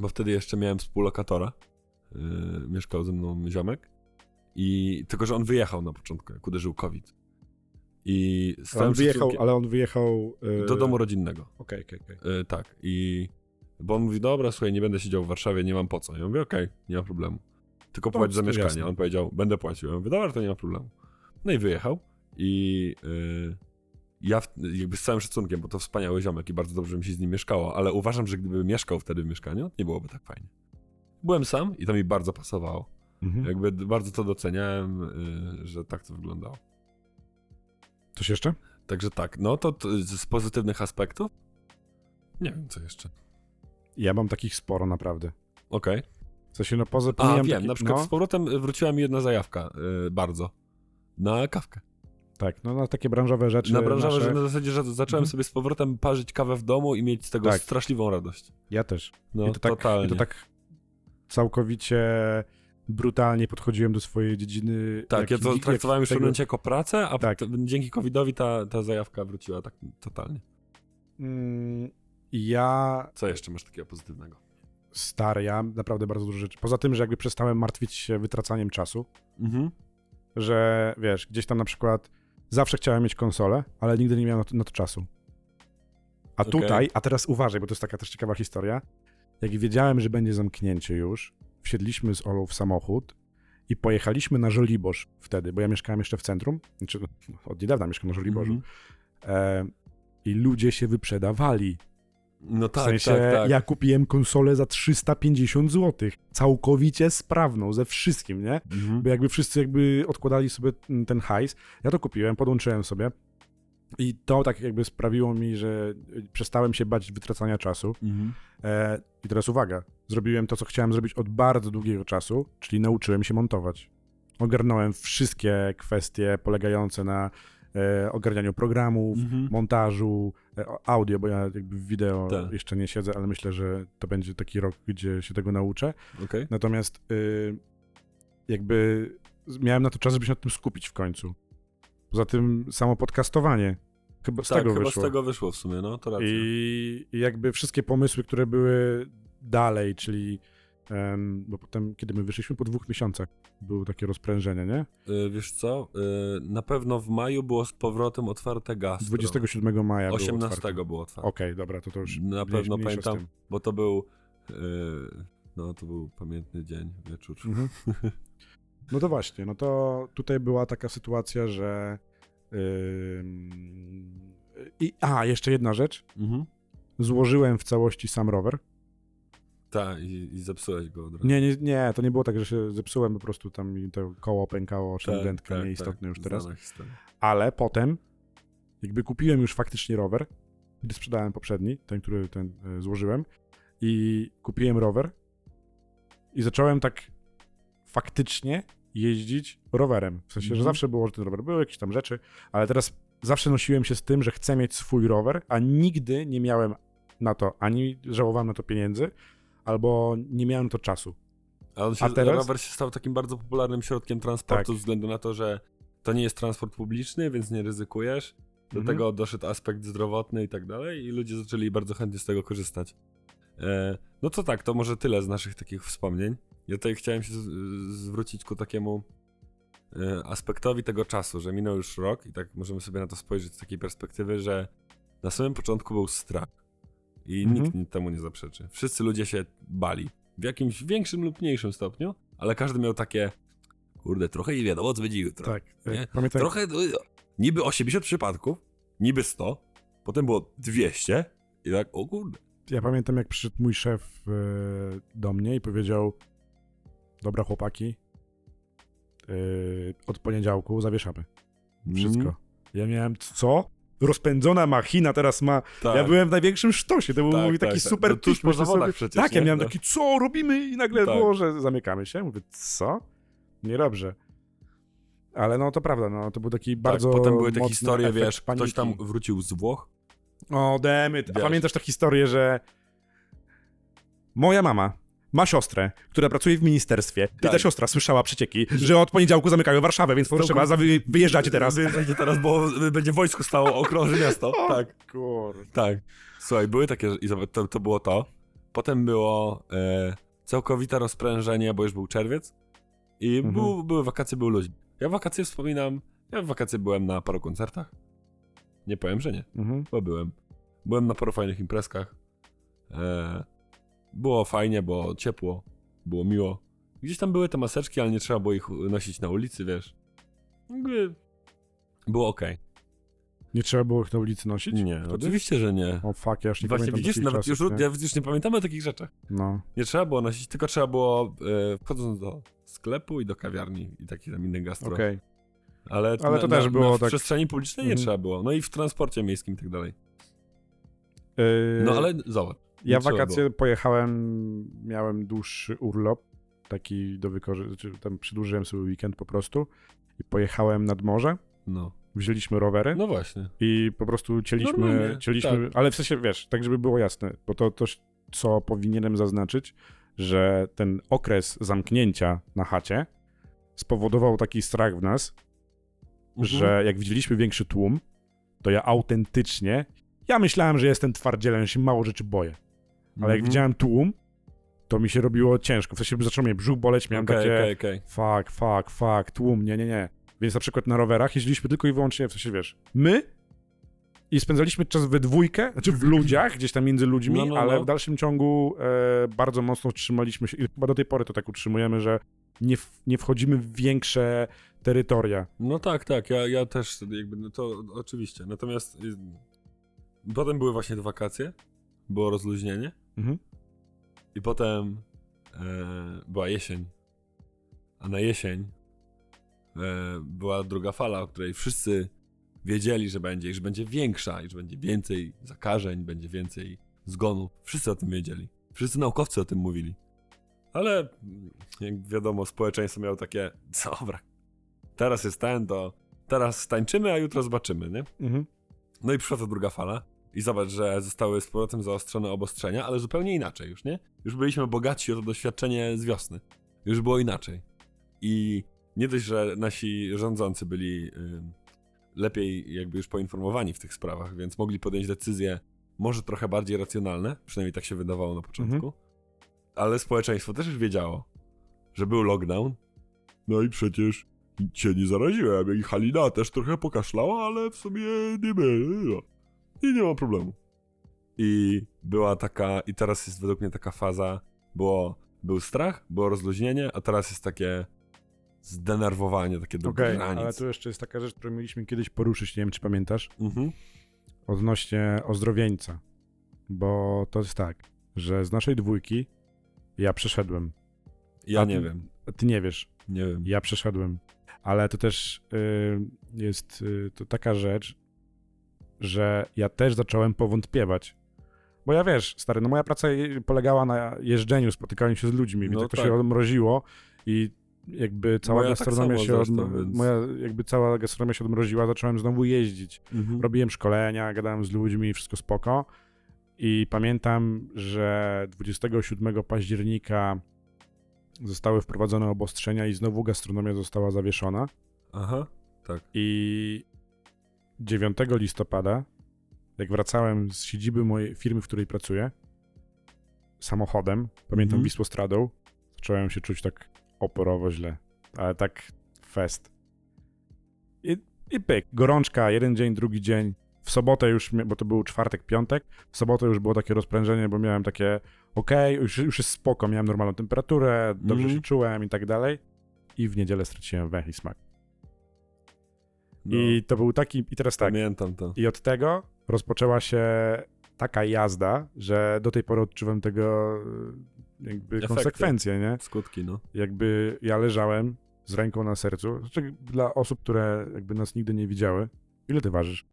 bo wtedy jeszcze miałem współlokatora, y, mieszkał ze mną ziomek. I tylko, że on wyjechał na początku, jak uderzył COVID. I On wyjechał, ale on wyjechał... y, do domu rodzinnego. Okej, okej, okej. Y, tak. I bo on mówi, dobra, słuchaj, nie będę siedział w Warszawie, nie mam po co. Ja mówię, okej, nie ma problemu. Tylko płać za mieszkanie. jasne. On powiedział, będę płacił. Ja mówię, dobra, to nie ma problemu. No i wyjechał. I y, ja w, jakby z całym szacunkiem, bo to wspaniały ziomek i bardzo dobrze mi się z nim mieszkało, ale uważam, że gdyby mieszkał wtedy w mieszkaniu, nie byłoby tak fajnie. Byłem sam i to mi bardzo pasowało. Mhm. Jakby bardzo to doceniałem, y, że tak to wyglądało. Coś jeszcze? Także tak, no to, to z pozytywnych aspektów. Nie wiem, co jeszcze. Ja mam takich sporo, naprawdę. Okej. W sensie, no poza A, wiem, taki- na przykład no, z powrotem wróciła mi jedna zajawka y, bardzo. Na kawkę. Tak, no na takie branżowe rzeczy Na branżowe, nasze, że na zasadzie, że zacząłem Mhm. sobie z powrotem parzyć kawę w domu i mieć z tego Tak. straszliwą radość. Ja też. No, I to tak, totalnie. I to tak całkowicie brutalnie podchodziłem do swojej dziedziny. Tak, ja to traktowałem już w tego- momencie jako pracę, a Tak. dzięki covidowi ta, ta zajawka wróciła tak totalnie. Mm, Ja Co jeszcze masz takiego pozytywnego? stary, ja naprawdę bardzo dużo rzeczy. Poza tym, że jakby przestałem martwić się wytracaniem czasu, Mhm. że wiesz, gdzieś tam na przykład zawsze chciałem mieć konsolę, ale nigdy nie miałem na to, na to czasu. A Okej. tutaj, a teraz uważaj, bo to jest taka też ciekawa historia. Jak wiedziałem, że będzie zamknięcie już, wsiedliśmy z Olą w samochód i pojechaliśmy na Żoliborz wtedy, bo ja mieszkałem jeszcze w centrum, znaczy od niedawna mieszkam na Żoliborzu. Mhm. E, I ludzie się wyprzedawali. No W tak, sensie, tak, tak. ja kupiłem konsolę za 350 zł. Całkowicie sprawną, ze wszystkim, nie? Mhm. Bo jakby wszyscy jakby odkładali sobie ten- ten hajs. Ja to kupiłem, podłączyłem sobie. I to tak jakby sprawiło mi, że y, przestałem się bać wytracania czasu. Mhm. E, I teraz uwaga, zrobiłem to, co chciałem zrobić od bardzo długiego czasu, czyli nauczyłem się montować. Ogarnąłem wszystkie kwestie polegające na e, ogarnianiu programów, Mhm. montażu, e, audio, bo ja jakby w wideo Tak. jeszcze nie siedzę, ale myślę, że to będzie taki rok, gdzie się tego nauczę. Okej. Natomiast y, jakby miałem na to czas, żeby się nad tym skupić w końcu. Poza tym samo podcastowanie. Chyba z Tak, tego chyba wyszło. z tego wyszło w sumie, no to racja. I, I jakby wszystkie pomysły, które były dalej, czyli bo potem, kiedy my wyszliśmy po dwóch miesiącach, było takie rozprężenie, nie? Y, wiesz co, y, na pewno w maju było z powrotem otwarte gastro. 27 maja było 18 otwarte. było otwarte. Okej, dobra, to to już Na pewno pamiętam, bo to był y, no to był pamiętny dzień, wieczór. Mhm. No to właśnie, no to tutaj była taka sytuacja, że i a, jeszcze jedna rzecz. Mhm. Złożyłem w całości sam rower. Tak, i, i zepsułeś go od razu. Nie, nie, nie, to nie było tak, że się zepsułem, po prostu tam mi to koło pękało, czy Tak, dętka, tak, nieistotne tak, już teraz. Ale potem, jakby kupiłem już faktycznie rower, gdy sprzedałem poprzedni, ten, który ten e, złożyłem, i kupiłem rower i zacząłem tak faktycznie jeździć rowerem. W sensie, że Mhm. zawsze było, że ten rower był, jakieś tam rzeczy, ale teraz zawsze nosiłem się z tym, że chcę mieć swój rower, a nigdy nie miałem na to, ani żałowałem na to pieniędzy, albo nie miałem to czasu. A, on się, A teraz? rower się stał takim bardzo popularnym środkiem transportu Tak. ze względu na to, że to nie jest transport publiczny, więc nie ryzykujesz. Do Mhm. tego doszedł aspekt zdrowotny i tak dalej i ludzie zaczęli bardzo chętnie z tego korzystać. E, no to tak, to może tyle z naszych takich wspomnień. Ja tutaj chciałem się zwrócić ku takiemu e, aspektowi tego czasu, że minął już rok i tak możemy sobie na to spojrzeć z takiej perspektywy, że na samym początku był strach i Mhm. nikt ni- temu nie zaprzeczy. Wszyscy ludzie się bali w jakimś większym lub mniejszym stopniu, ale każdy miał takie kurde, trochę nie wiadomo, co będzie jutro. Tak. Nie? Pamiętam, Trochę, no, niby 80 przypadków, niby 100, potem było 200 i tak, o kurde. Ja pamiętam, jak przyszedł mój szef e, do mnie i powiedział: Dobra, chłopaki, e, od poniedziałku zawieszamy wszystko. Mm, Ja miałem co? Rozpędzona machina teraz ma. tak. Ja byłem w największym sztosie. To był Tak, mój tak, taki tak. super No tuż po zawodach sobie- przecież, Tak, ja nie? miałem No. taki, co robimy? I nagle Tak. było, że zamykamy się. Mówię, co? Niedobrze. Ale no to prawda, no to był taki bardzo. tak, potem były te historie, wiesz, ktoś paniki. tam wrócił z Włoch. O, demet. A pamiętasz tę historię, że moja mama ma siostrę, która pracuje w ministerstwie i ta Tak. siostra słyszała przecieki, że od poniedziałku zamykają Warszawę, więc Całkowicie- trzeba, wy, wyjeżdżacie teraz. Wy- Będzie teraz, bo będzie wojsko stało, okrąży miasto. Tak, Kurde. tak. Słuchaj, były takie, to, to było to. Potem było e, całkowite rozprężenie, bo już był czerwiec i Mhm. był, były wakacje, był ludzi. Ja wakacje wspominam, ja w wakacje byłem na paru koncertach. Nie powiem, że nie. Mhm. Bo byłem. Byłem na paru fajnych imprezkach. E, było fajnie, było ciepło, było miło. Gdzieś tam były te maseczki, ale nie trzeba było ich nosić na ulicy, wiesz. Jakby Było ok. Nie trzeba było ich na ulicy nosić? Nie, Wtedy? oczywiście, że nie. O fuck, ja już nie Właśnie pamiętam widzisz, nawet czasów, już, nie? ja, już nie pamiętamy o takich rzeczach. No. Nie trzeba było nosić, tylko trzeba było e, wchodząc do sklepu i do kawiarni i takich tam innych gastro. Okej. Ale, Ale to też było na, w tak- przestrzeni publicznej nie Mhm. trzeba było. No i w transporcie miejskim i tak dalej. Yy, No ale zobacz. Ja nie wakacje pojechałem, miałem dłuższy urlop taki do wykorzystania, tam przedłużyłem sobie weekend po prostu i pojechałem nad morze, No. wzięliśmy rowery No właśnie. i po prostu cieliśmy, Normalnie, cieliśmy tak. ale w sensie, wiesz, tak żeby było jasne, bo to też, co powinienem zaznaczyć, że ten okres zamknięcia na chacie spowodował taki strach w nas, Mhm. że jak widzieliśmy większy tłum, to ja autentycznie, ja myślałem, że jestem twardzielem, że się mało rzeczy boję. Ale jak Mhm. widziałem tłum, to mi się robiło ciężko. W sensie zaczął mnie brzuch boleć, miałem Okej, takie okej, okej. fuck, fuck, fuck, tłum, nie, nie, nie. Więc na przykład na rowerach jeździliśmy tylko i wyłącznie, w sensie wiesz, my i spędzaliśmy czas we dwójkę, znaczy w ludziach, gdzieś tam między ludźmi, No, no, ale no. w dalszym ciągu e, bardzo mocno trzymaliśmy się i chyba do tej pory to tak utrzymujemy, że nie, w, nie wchodzimy w większe terytoria. No tak, tak, ja, ja też jakby, no to oczywiście. Natomiast potem były właśnie te wakacje, było rozluźnienie Mhm. i potem e, była jesień. A na jesień e, była druga fala, o której wszyscy wiedzieli, że będzie i że będzie większa i że będzie więcej zakażeń, będzie więcej zgonów. Wszyscy o tym wiedzieli. Wszyscy naukowcy o tym mówili. Ale mm, jak wiadomo, społeczeństwo miało takie, (laughs) dobra, teraz jest ten, to teraz tańczymy, a jutro zobaczymy, nie? Mhm. No i przyszła ta druga fala. I zobacz, że zostały z powrotem zaostrzone obostrzenia, ale zupełnie inaczej już, nie? Już byliśmy bogatsi o to doświadczenie z wiosny. Już było inaczej. I nie dość, że nasi rządzący byli y, lepiej jakby już poinformowani w tych sprawach, więc mogli podjąć decyzje może trochę bardziej racjonalne, przynajmniej tak się wydawało na początku, ale społeczeństwo też już wiedziało, że był lockdown. No i przecież się nie zaraziłem i Halina też trochę pokaszlała, ale w sumie nie było. I nie ma problemu. I była taka, i teraz jest według mnie taka faza, było, był strach, było rozluźnienie, a teraz jest takie zdenerwowanie, takie do Okej, granic. ale tu jeszcze jest taka rzecz, którą mieliśmy kiedyś poruszyć, nie wiem czy pamiętasz, Mhm. odnośnie ozdrowieńca. Bo to jest tak, że z naszej dwójki ja przeszedłem. Ja A nie ty- wiem, Ty nie wiesz, nie wiem. ja przeszedłem. Ale to też y, jest y, to taka rzecz, że ja też zacząłem powątpiewać. Bo ja wiesz, stary, no moja praca polegała na jeżdżeniu, spotykaniu się z ludźmi, więc No to tak. się odmroziło i jakby cała Moja tak gastronomia samo się odm- więc- moja jakby cała gastronomia się odmroziła, zacząłem znowu jeździć. Mhm. Robiłem szkolenia, gadałem z ludźmi, wszystko spoko. I pamiętam, że 27 października zostały wprowadzone obostrzenia i znowu gastronomia została zawieszona. Aha, tak. I 9 listopada, jak wracałem z siedziby mojej firmy, w której pracuję, samochodem, pamiętam Mhm. Wisłostradą, zacząłem się czuć tak oporowo źle, ale tak fest. I, I pyk, gorączka, jeden dzień, drugi dzień. W sobotę już, bo to był czwartek, piątek, w sobotę już było takie rozprężenie, bo miałem takie, okej, już, już jest spoko, miałem normalną temperaturę, dobrze Mhm. się czułem i tak dalej. I w niedzielę straciłem węch i smak. No, I to był taki, i teraz tak, Pamiętam to. i od tego rozpoczęła się taka jazda, że do tej pory odczuwam tego e, jakby Efekty. konsekwencje, nie? Skutki, no. Jakby ja leżałem z ręką na sercu. Znaczy, dla osób, które jakby nas nigdy nie widziały, ile ty ważysz?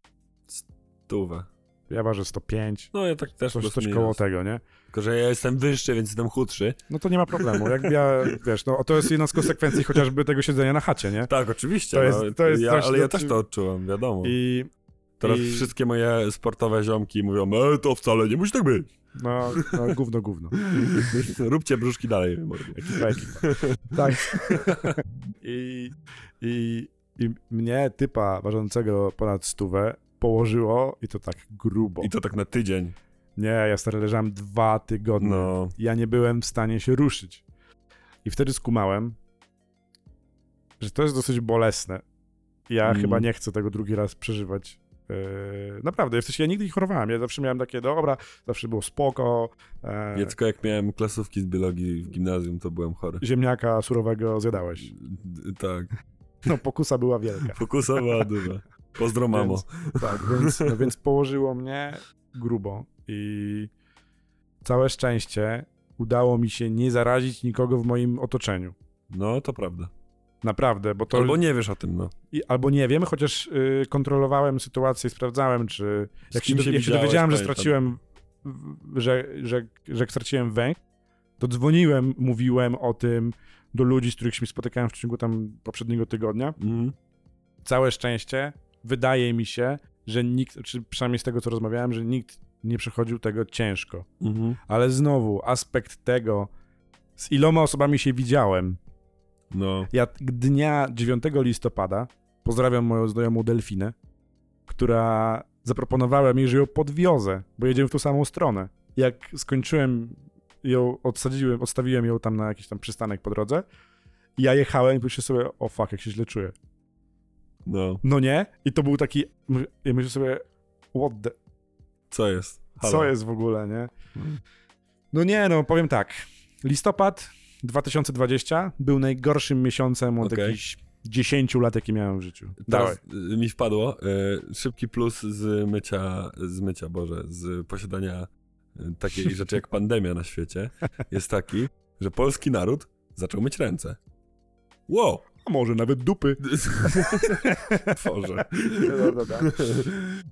Tuwę. Ja ważę 105, No ja tak też coś, plus coś minus. koło tego, nie? Tylko, że ja jestem wyższy, więc jestem chudszy. No to nie ma problemu. Jak ja, wiesz, no to jest jedna z konsekwencji chociażby tego siedzenia na chacie, nie? Tak, oczywiście. To jest- no, to jest ja, coś, ale ja no, też to odczułem, wiadomo. I Teraz i- wszystkie moje sportowe ziomki mówią, e, to wcale nie musi tak być. no, no gówno, gówno. (laughs) Róbcie brzuszki dalej. Ekipa, ekipa. Tak. (laughs) I, i, I mnie, typa ważącego ponad stówę, położyło i to tak grubo. I to tak na tydzień. Nie, ja stary leżałem dwa tygodnie. No. Ja nie byłem w stanie się ruszyć. I wtedy skumałem, że to jest dosyć bolesne. Ja Mm. chyba nie chcę tego drugi raz przeżywać. Yy, naprawdę, w sensie ja nigdy nie chorowałem. Ja zawsze miałem takie, dobra, zawsze było spoko. Ja E, tylko jak miałem klasówki z biologii w gimnazjum, to byłem chory. ziemniaka surowego zjadałeś. D- Tak. No, pokusa była wielka. Fokusa była duża. Pozdro mamo. Więc, tak, więc, no więc położyło mnie grubo i całe szczęście udało mi się nie zarazić nikogo w moim otoczeniu. No, to prawda. Naprawdę, bo to... Albo nie wiesz o tym, no. I, albo nie wiem, chociaż y, kontrolowałem sytuację sprawdzałem, czy... Jak się, jak się dowiedziałem, że straciłem, że, że, że straciłem węch, to dzwoniłem, mówiłem o tym do ludzi, z których się spotykałem w ciągu tam poprzedniego tygodnia. Mhm. Całe szczęście, wydaje mi się, że nikt, czy przynajmniej z tego, co rozmawiałem, że nikt nie przechodził tego ciężko. Mhm. Ale znowu, aspekt tego, z iloma osobami się widziałem. No. Ja dnia 9 listopada pozdrawiam moją znajomą Delfinę, która zaproponowała mi, że ją podwiozę, bo jedziemy w tą samą stronę. Jak skończyłem ją, odsadziłem, odstawiłem ją tam na jakiś tam przystanek po drodze, ja jechałem i myślę sobie, o fuck, jak się źle czuję. No. No nie? I to był taki, ja myślę sobie, what the, Co jest? Halo. co jest w ogóle, nie? No nie, no powiem tak. Listopad 2020 był najgorszym miesiącem od Okej. jakichś 10 lat, jakie miałem w życiu. Dawaj. Teraz y, mi wpadło y, szybki plus z mycia, z mycia, Boże, z posiadania y, takiej (laughs) rzeczy jak pandemia na świecie jest taki, że polski naród zaczął myć ręce. Wow! A może nawet dupy. (laughs) Tworze. No, no, tak.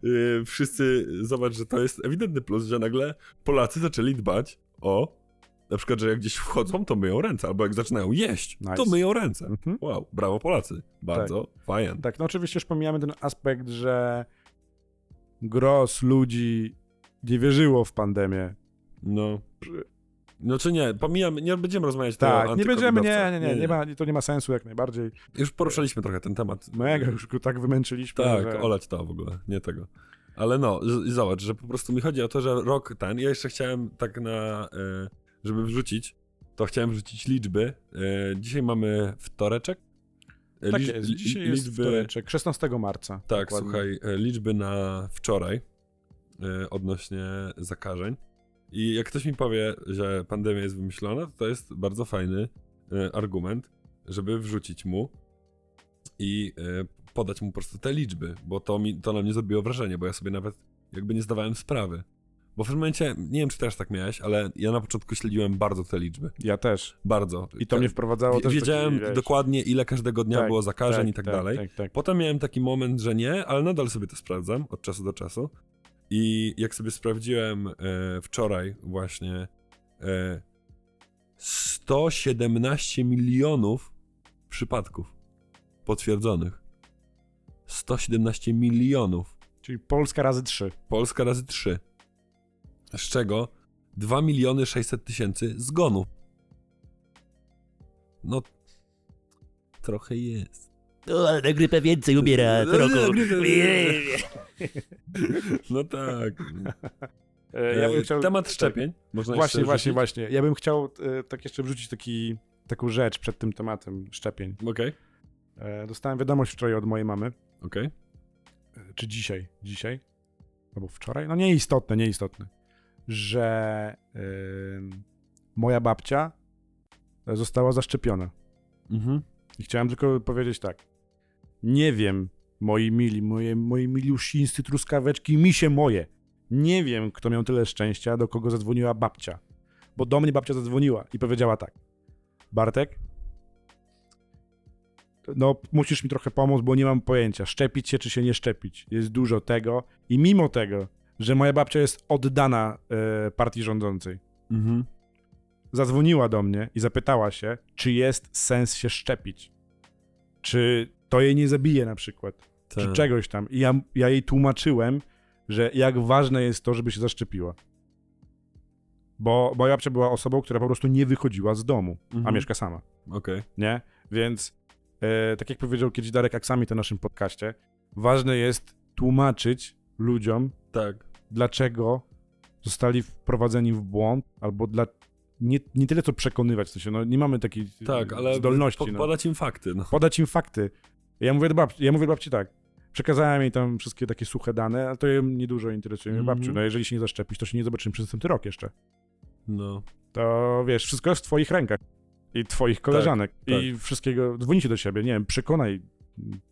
Y, Wszyscy, zobacz, że to jest ewidentny plus, że nagle Polacy zaczęli dbać o, na przykład, że jak gdzieś wchodzą, to myją ręce, albo jak zaczynają jeść, to Nice. myją ręce. Mhm. Wow, brawo Polacy. Bardzo fajnie. Tak, no oczywiście już pomijamy ten aspekt, że gros ludzi nie wierzyło w pandemię. No. No czy nie, pomijam, nie będziemy rozmawiać Tak, o nie będziemy, nie, antykowidowcach. nie, nie, nie, ma, to nie ma sensu jak najbardziej. Już poruszaliśmy trochę ten temat. Mega już go tak wymęczyliśmy, Tak, że... olać to w ogóle, nie tego. Ale no, zobacz, że po prostu mi chodzi o to, że rok ten, ja jeszcze chciałem tak na, e, żeby wrzucić, to chciałem wrzucić liczby. E, Dzisiaj mamy wtoreczek. E, Tak lic- jest, dzisiaj jest wtoreczek, 16 marca. Tak, dokładnie. słuchaj, liczby na wczoraj odnośnie zakażeń. I jak ktoś mi powie, że pandemia jest wymyślona, to to jest bardzo fajny e, argument, żeby wrzucić mu i e, podać mu po prostu te liczby, bo to, mi, to na mnie zrobiło wrażenie, bo ja sobie nawet jakby nie zdawałem sprawy. Bo w pewnym momencie, nie wiem czy też tak miałeś, ale ja na początku śledziłem bardzo te liczby. Ja też. Bardzo. I to mnie wprowadzało Wie- też w Wiedziałem taki, dokładnie, ile każdego dnia Tak, było zakażeń i tak, dalej. Tak, tak. Potem miałem taki moment, że nie, ale nadal sobie to sprawdzam od czasu do czasu. I jak sobie sprawdziłem e, wczoraj właśnie e, 117 milionów przypadków potwierdzonych. 117 milionów. Czyli Polska razy 3. Polska razy 3. Z czego 2 miliony 600 tysięcy zgonów. No, trochę jest. O, ale na grypę więcej umiera co roku. No tak. E, ja bym chciał... Temat szczepień. Można Właśnie, właśnie, właśnie. Ja bym chciał e, tak jeszcze wrzucić taki, taką rzecz przed tym tematem szczepień. Okej, E, dostałem wiadomość wczoraj od mojej mamy, okej. e, czy dzisiaj, dzisiaj, albo wczoraj, no nieistotne, nieistotne, że ym, moja babcia została zaszczepiona. Mhm. I chciałem tylko powiedzieć tak. Nie wiem, moi mili, moje, moi miliusieńscy truskaweczki, misie moje. Nie wiem, kto miał tyle szczęścia, do kogo zadzwoniła babcia. Bo do mnie babcia zadzwoniła i powiedziała tak. Bartek, no musisz mi trochę pomóc, bo nie mam pojęcia, szczepić się czy się nie szczepić. Jest dużo tego i mimo tego, że moja babcia jest oddana e, partii rządzącej, Mhm. zadzwoniła do mnie i zapytała się, czy jest sens się szczepić. Czy to jej nie zabije na przykład. Czy Tak. czegoś tam. I ja, ja jej tłumaczyłem, że jak ważne jest to, żeby się zaszczepiła. Bo moja babcia była osobą, która po prostu nie wychodziła z domu, a Mhm. mieszka sama, Okej. nie? Więc e, tak jak powiedział kiedyś Darek Aksami na naszym podcaście, ważne jest tłumaczyć ludziom, Tak. dlaczego zostali wprowadzeni w błąd, albo dla... Nie, nie tyle co przekonywać, w sensie, no nie mamy takiej Tak, ale zdolności. po, no. podać im fakty. No. Podać im fakty. Ja mówię do babci, ja mówię do babci tak, przekazałem jej tam wszystkie takie suche dane, ale to ją niedużo interesuje. Mówię, Mhm. babciu, no jeżeli się nie zaszczepisz, to się nie zobaczymy przez następny rok jeszcze. no. To wiesz, wszystko jest w twoich rękach i twoich koleżanek i wszystkiego, dzwonicie do siebie, nie wiem, przekonaj,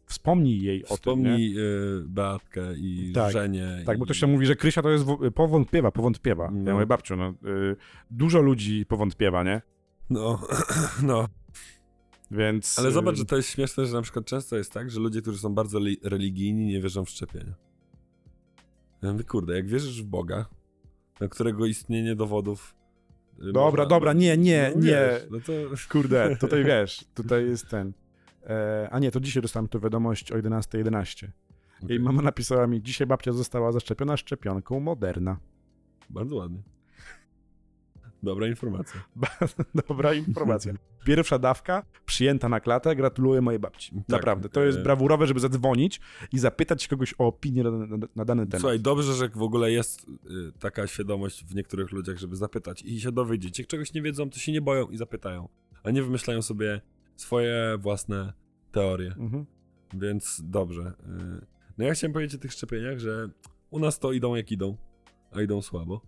wspomnij jej o tym? Wspomnij y, Beatkę i Tak, Żenię. Tak, i... bo ktoś tam mówi, że Krysia to jest powątpiewa, powątpiewa. No. Ja mówię, babciu, no, y, dużo ludzi powątpiewa, nie? No, (clears throat) no. Więc... Ale zobacz, że to jest śmieszne, że na przykład często jest tak, że ludzie, którzy są bardzo li- religijni, nie wierzą w szczepienia. Ja mówię, kurde, jak wierzysz w Boga, na którego istnienie dowodów y, Dobra, można- dobra, nie, nie, no, nie. Wiesz, no to... (laughs) Kurde, tutaj wiesz, tutaj jest ten. E, a nie, to dzisiaj dostałem tu wiadomość o 11.11. 11. Okej, I mama napisała mi, dzisiaj babcia została zaszczepiona szczepionką Moderna. Bardzo ładnie. Dobra informacja. (laughs) Dobra informacja. Pierwsza dawka przyjęta na klatę, gratuluję mojej babci. Tak, Naprawdę, to jest e- brawurowe, żeby zadzwonić i zapytać kogoś o opinię na, na, na dany temat. Słuchaj, dobrze, że w ogóle jest y, taka świadomość w niektórych ludziach, żeby zapytać i się dowiedzieć. Jak czegoś nie wiedzą, to się nie boją i zapytają, a nie wymyślają sobie swoje własne teorie. Mhm. Więc dobrze. y, No ja chciałem powiedzieć o tych szczepieniach, że u nas to idą jak idą, a idą słabo.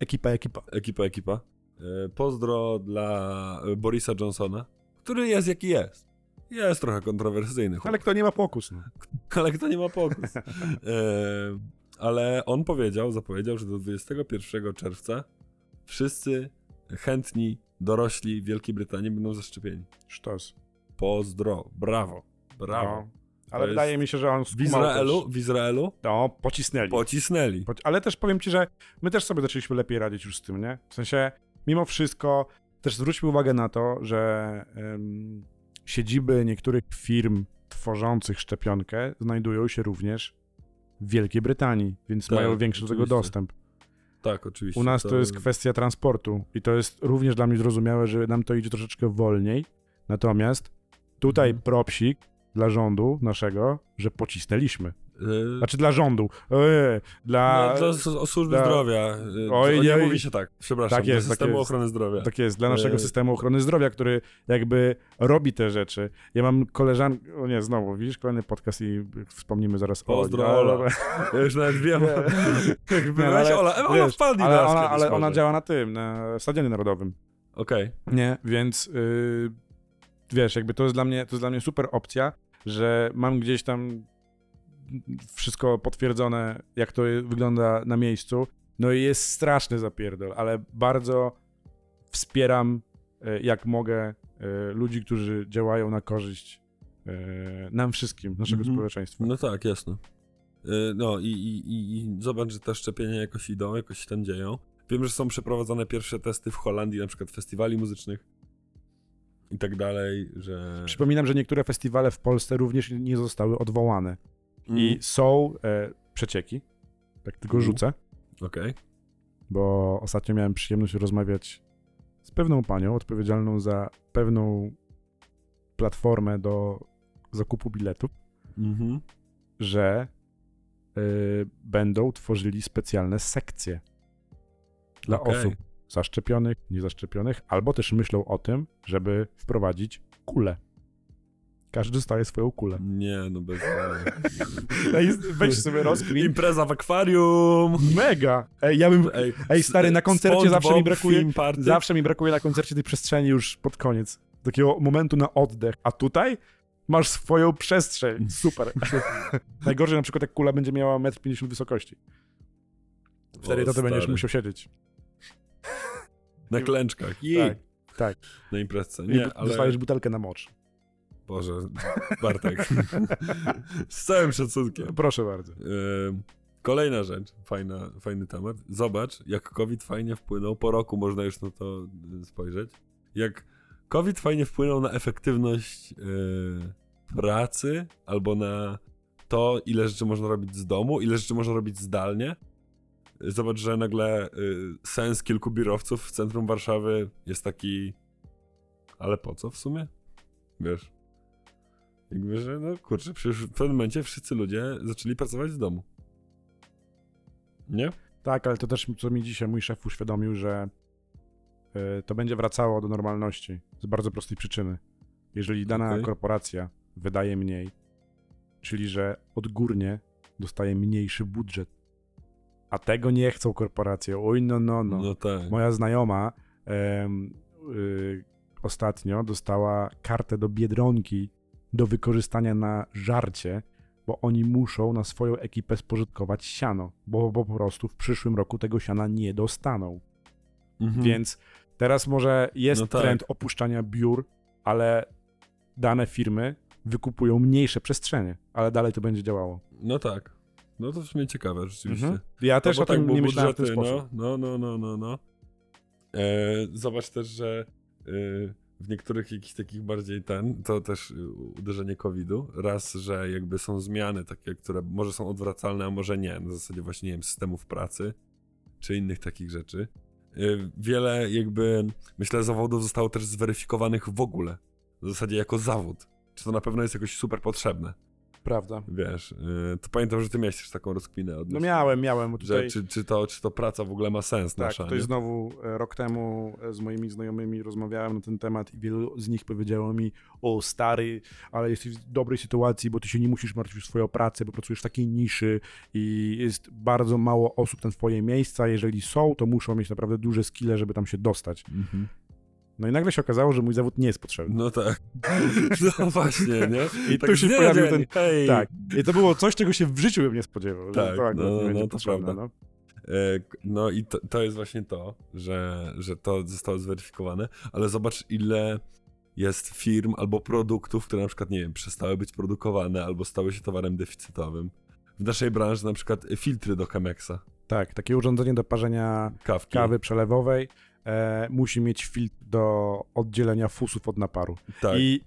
Ekipa, ekipa. Ekipa, ekipa. Y, Pozdro dla y, Borisa Johnsona, który jest jaki jest. Jest trochę kontrowersyjny, chłopak. Ale kto nie ma pokus, no. (laughs) ale kto nie ma pokus. E, ale on powiedział, zapowiedział, że do 21 czerwca wszyscy chętni dorośli w Wielkiej Brytanii będą zaszczepieni. Sztos. Pozdro, brawo, brawo. No. Ale To wydaje mi się, że on W Izraelu, Też. w Izraelu No, pocisnęli. pocisnęli. Poci- Ale też powiem ci, że my też sobie zaczęliśmy lepiej radzić już z tym, nie? W sensie, mimo wszystko, też zwróćmy uwagę na to, że em, siedziby niektórych firm tworzących szczepionkę znajdują się również w Wielkiej Brytanii, więc Tak, mają większy do tego dostęp. Tak, oczywiście. U nas to jest kwestia transportu i to jest również dla mnie zrozumiałe, że nam to idzie troszeczkę wolniej. Natomiast tutaj Mhm. propsik dla rządu naszego, że pocisnęliśmy. E, Znaczy dla rządu. Eee, dla... no, dla o służby dla- zdrowia. e, Oj, nie mówi się tak, przepraszam. Tak jest, dla tak systemu jest. ochrony zdrowia. Tak jest, dla naszego E, systemu ochrony zdrowia, który jakby robi te rzeczy. Ja mam koleżankę, o nie, znowu, widzisz, kolejny podcast i wspomnimy zaraz o Pozdro, Oli. Ola. Ja już nawet wiem. Jakby weź ale- Ola, Ola wiesz, wpadnij ale ona, ale ona działa na tym, na Stadionie Narodowym. Okej. Nie, więc yy, wiesz, jakby to jest dla mnie, to jest dla mnie super opcja, że mam gdzieś tam wszystko potwierdzone, jak to wygląda na miejscu. No i jest straszny zapierdol, ale bardzo wspieram, e, jak mogę, e, ludzi, którzy działają na korzyść e, nam wszystkim, naszego Mhm. społeczeństwa. No tak, jasne. No i, i, i, zobacz, że te szczepienia jakoś idą, jakoś się tam dzieją. Wiem, że są przeprowadzane pierwsze testy w Holandii, na przykład festiwali muzycznych i tak dalej, że... Przypominam, że niektóre festiwale w Polsce również nie zostały odwołane Mm, i są e, przecieki, tak tylko Mhm. rzucę. Okej. bo ostatnio miałem przyjemność rozmawiać z pewną panią odpowiedzialną za pewną platformę do zakupu biletów, Mhm. że y, będą tworzyli specjalne sekcje dla Okej. osób zaszczepionych, niezaszczepionych, albo też myślą o tym, żeby wprowadzić kulę. Każdy dostaje swoją kulę. Nie, no bez... (laughs) Weź sobie rozkmin. Impreza w akwarium! Mega! Ej, ja bym... Ej, Ej, stary, na koncercie zawsze mi brakuje-. Zawsze mi brakuje na koncercie tej przestrzeni już pod koniec. Takiego momentu na oddech. A tutaj masz swoją przestrzeń. Super. (laughs) Najgorzej na przykład jak kula będzie miała 1,50 m wysokości. Wtedy O, to ty będziesz musiał siedzieć. Na klęczkach. I Tak, tak. Na imprezce. I Nie, ale... dostajesz butelkę na mocz. Boże, (laughs) Bartek. Z całym szacunkiem. Proszę bardzo. Ym, Kolejna rzecz, fajna, fajny temat. Zobacz, jak COVID fajnie wpłynął. Po roku można już na to y, spojrzeć. Jak COVID fajnie wpłynął na efektywność y, pracy albo na to, ile rzeczy można robić z domu, ile rzeczy można robić zdalnie. Zobacz, że nagle sens kilku biurowców w centrum Warszawy jest taki. Ale po co w sumie? Wiesz. Jakby, że no kurczę, przecież w pewnym momencie wszyscy ludzie zaczęli pracować z domu. Nie? Tak, ale to też, co mi dzisiaj mój szef uświadomił, że y, to będzie wracało do normalności z bardzo prostej przyczyny. Jeżeli dana Okej. korporacja wydaje mniej, czyli że odgórnie dostaje mniejszy budżet, a tego nie chcą korporacje. Oj, no, no, no. No, tak. Moja znajoma em, y, ostatnio dostała kartę do Biedronki do wykorzystania na żarcie, bo oni muszą na swoją ekipę spożytkować siano, bo, bo po prostu w przyszłym roku tego siana nie dostaną. Mhm. Więc teraz może jest No tak. trend opuszczania biur, ale dane firmy wykupują mniejsze przestrzenie, ale dalej to będzie działało. No tak. No to w sumie ciekawe, rzeczywiście. Mhm. Ja też no, o tak, tym nie myślałem w ten budżety, sposób. No, no, no, no, no, no. E, zobacz też, że e, w niektórych jakichś takich bardziej ten, to też e, uderzenie COVID-u, raz, że jakby są zmiany takie, które może są odwracalne, a może nie, na zasadzie właśnie, nie wiem, systemów pracy, czy innych takich rzeczy. E, wiele jakby, myślę, zawodów zostało też zweryfikowanych w ogóle, w zasadzie jako zawód. Czy to na pewno jest jakoś super potrzebne, Prawda. wiesz. e, to pamiętam, że ty miałeś też taką rozkminę No odnośnie, miałem, miałem. bo że Tutaj, czy, czy, to, czy to praca w ogóle ma sens tak, nasza, tutaj nie? znowu e, rok temu e, z moimi znajomymi rozmawiałem na ten temat i wielu z nich powiedziało mi, o stary, ale jesteś w dobrej sytuacji, bo ty się nie musisz martwić o swoją pracę, bo pracujesz w takiej niszy i jest bardzo mało osób na twoje miejsca. Jeżeli są, to muszą mieć naprawdę duże skille, żeby tam się dostać. Mhm. No i nagle się okazało, że mój zawód nie jest potrzebny. No tak. (laughs) No właśnie, nie? I Tak tu się pojawił ten... Hej. Tak. I to było coś, czego się w życiu bym nie spodziewał. Tak, akurat no, nie no, potrzebne, no. E, No i to, to jest właśnie to, że, że to zostało zweryfikowane, ale zobacz ile jest firm albo produktów, które na przykład, nie wiem, przestały być produkowane albo stały się towarem deficytowym. W naszej branży na przykład filtry do Chemexa, Tak, takie urządzenie do parzenia kawki. kawy przelewowej e, musi mieć filtr do oddzielenia fusów od naparu. Tak, I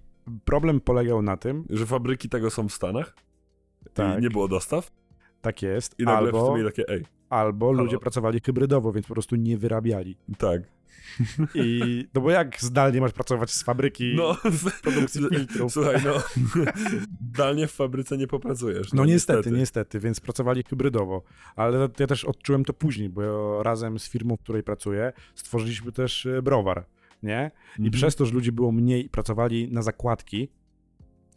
problem polegał na tym, że fabryki tego są w Stanach Tak. i nie było dostaw tak jest, i nagle albo, mieli takie, ej, albo halo. ludzie pracowali hybrydowo, więc po prostu nie wyrabiali. tak. I no bo jak zdalnie masz pracować z fabryki No, produkcji filtrów? Słuchaj, no, zdalnie w fabryce nie popracujesz. No niestety, niestety, więc pracowali hybrydowo. Ale ja też odczułem to później, bo razem z firmą, w której pracuję, stworzyliśmy też e, browar, nie? I Mhm. przez to, że ludzi było mniej pracowali na zakładki,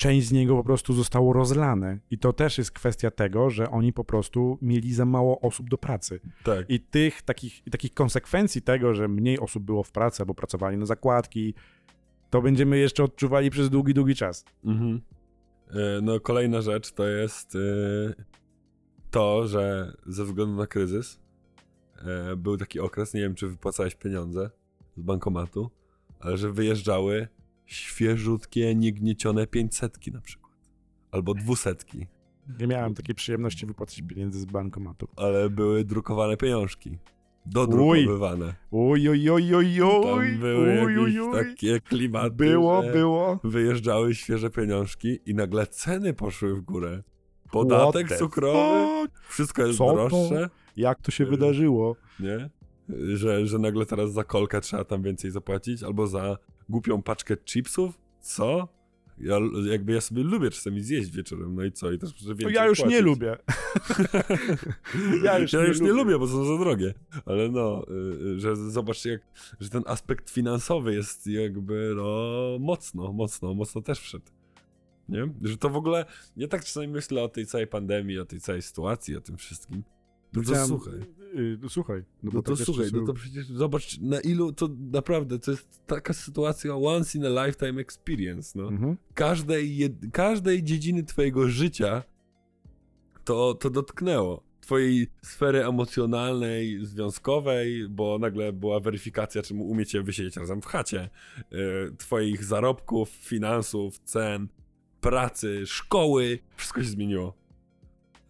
część z niego po prostu zostało rozlane. I to też jest kwestia tego, że oni po prostu mieli za mało osób do pracy. Tak. I tych takich, takich konsekwencji tego, że mniej osób było w pracy, bo pracowali na zakładki, to będziemy jeszcze odczuwali przez długi, długi czas. Mhm. E, No, kolejna rzecz to jest e, to, że ze względu na kryzys e, był taki okres, nie wiem czy wypłacałeś pieniądze z bankomatu, ale że wyjeżdżały świeżutkie, niegniecione 500 na przykład. Albo dwusetki, Nie miałem takiej przyjemności wypłacić pieniędzy z bankomatu. ale były drukowane pieniążki. Dodrukowywane. Oj, oj, oj, oj, oj, Tam były oj, jakieś oj. takie klimaty, Było, było. wyjeżdżały świeże pieniążki i nagle ceny poszły w górę. Podatek What cukrowy, fuck? wszystko jest Co to? droższe, Jak to się Y, wydarzyło? nie? Że, że nagle teraz za kolkę trzeba tam więcej zapłacić, albo za głupią paczkę chipsów? Co? Ja jakby ja sobie lubię czasami zjeść wieczorem, no i co? I też muszę No więcej ja już nie płacić. lubię. ja (laughs) Ja już, już nie, nie lubię. lubię. bo są za drogie. Ale no, y, y, że zobacz, jak, że ten aspekt finansowy jest jakby, no, mocno, mocno, mocno też wszedł. Nie? Że to w ogóle, ja tak czasami myślę o tej całej pandemii, o tej całej sytuacji, o tym wszystkim. No to Chciałem- słuchaj. Y, No słuchaj. No, No to tak słuchaj, no to przecież zobacz na ilu, to naprawdę, to jest taka sytuacja once in a lifetime experience, no Mhm. każdej, jed... każdej dziedziny twojego życia to, to dotknęło. Twojej sfery emocjonalnej, związkowej, bo nagle była weryfikacja, czy umiecie wysiedzieć razem w chacie, yy, twoich zarobków, finansów, cen, pracy, szkoły, wszystko się zmieniło.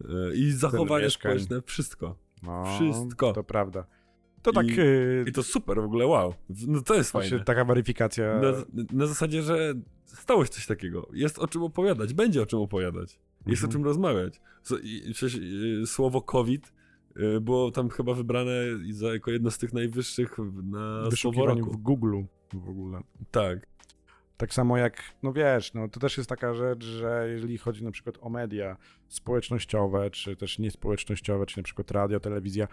Yy, I zachowania mieszkań. społeczne, wszystko. No, Wszystko. To prawda. To tak, I- y, I to super, w ogóle wow. No to jest fajne. taka weryfikacja. Na, na zasadzie, że stało się coś takiego. Jest o czym opowiadać, będzie o czym opowiadać. Jest Mhm. o czym rozmawiać. So, i, przecież y, słowo COVID y, było tam chyba wybrane za, jako jedno z tych najwyższych na słowo roku. w Google w ogóle. Tak. Tak samo jak, no wiesz, no to też jest taka rzecz, że jeżeli chodzi na przykład o media społecznościowe, czy też niespołecznościowe, czy na przykład radio, telewizja,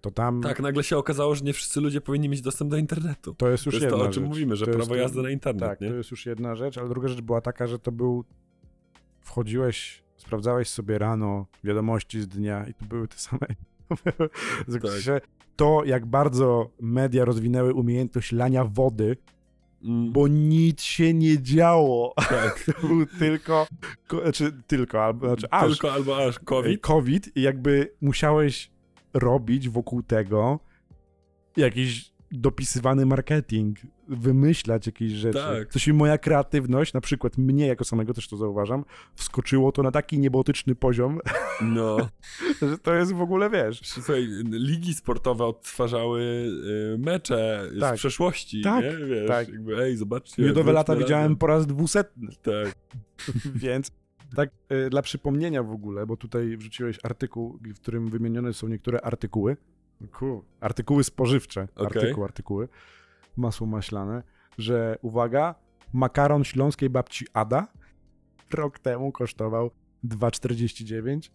to tam Tak, nagle się okazało, że nie wszyscy ludzie powinni mieć dostęp do internetu. to jest To już jest to, jedna o czym rzecz. mówimy, że To jest prawo to- jazdy na internet, Tak, nie? to jest już jedna rzecz, ale druga rzecz była taka, że to był, wchodziłeś, sprawdzałeś sobie rano wiadomości z dnia i to były te same. (laughs) Tak. To, jak bardzo media rozwinęły umiejętność lania wody, Mm, bo nic się nie działo. tak. (laughs) To był tylko, ko, znaczy tylko, albo, znaczy aż Tylko albo aż COVID. COVID i jakby musiałeś robić wokół tego jakiś dopisywany marketing, wymyślać jakieś rzeczy. Tak. Coś mi moja kreatywność, na przykład mnie jako samego też to zauważam, wskoczyło to na taki niebotyczny poziom, (laughs) No. że to jest w ogóle, wiesz... Słuchaj, ligi sportowe odtwarzały y, mecze Tak. z przeszłości, Tak, nie? Wiesz, tak. jakby, ej, zobaczcie. Miodowe lata razem. widziałem po raz dwusetny. Tak. (laughs) Więc tak e, dla przypomnienia w ogóle, bo tutaj wrzuciłeś artykuł, w którym wymienione są niektóre artykuły. Ku, artykuły spożywcze. Okej. Artykuł, artykuły. Masło maślane, że uwaga, makaron śląskiej babci Ada rok temu kosztował 2,49.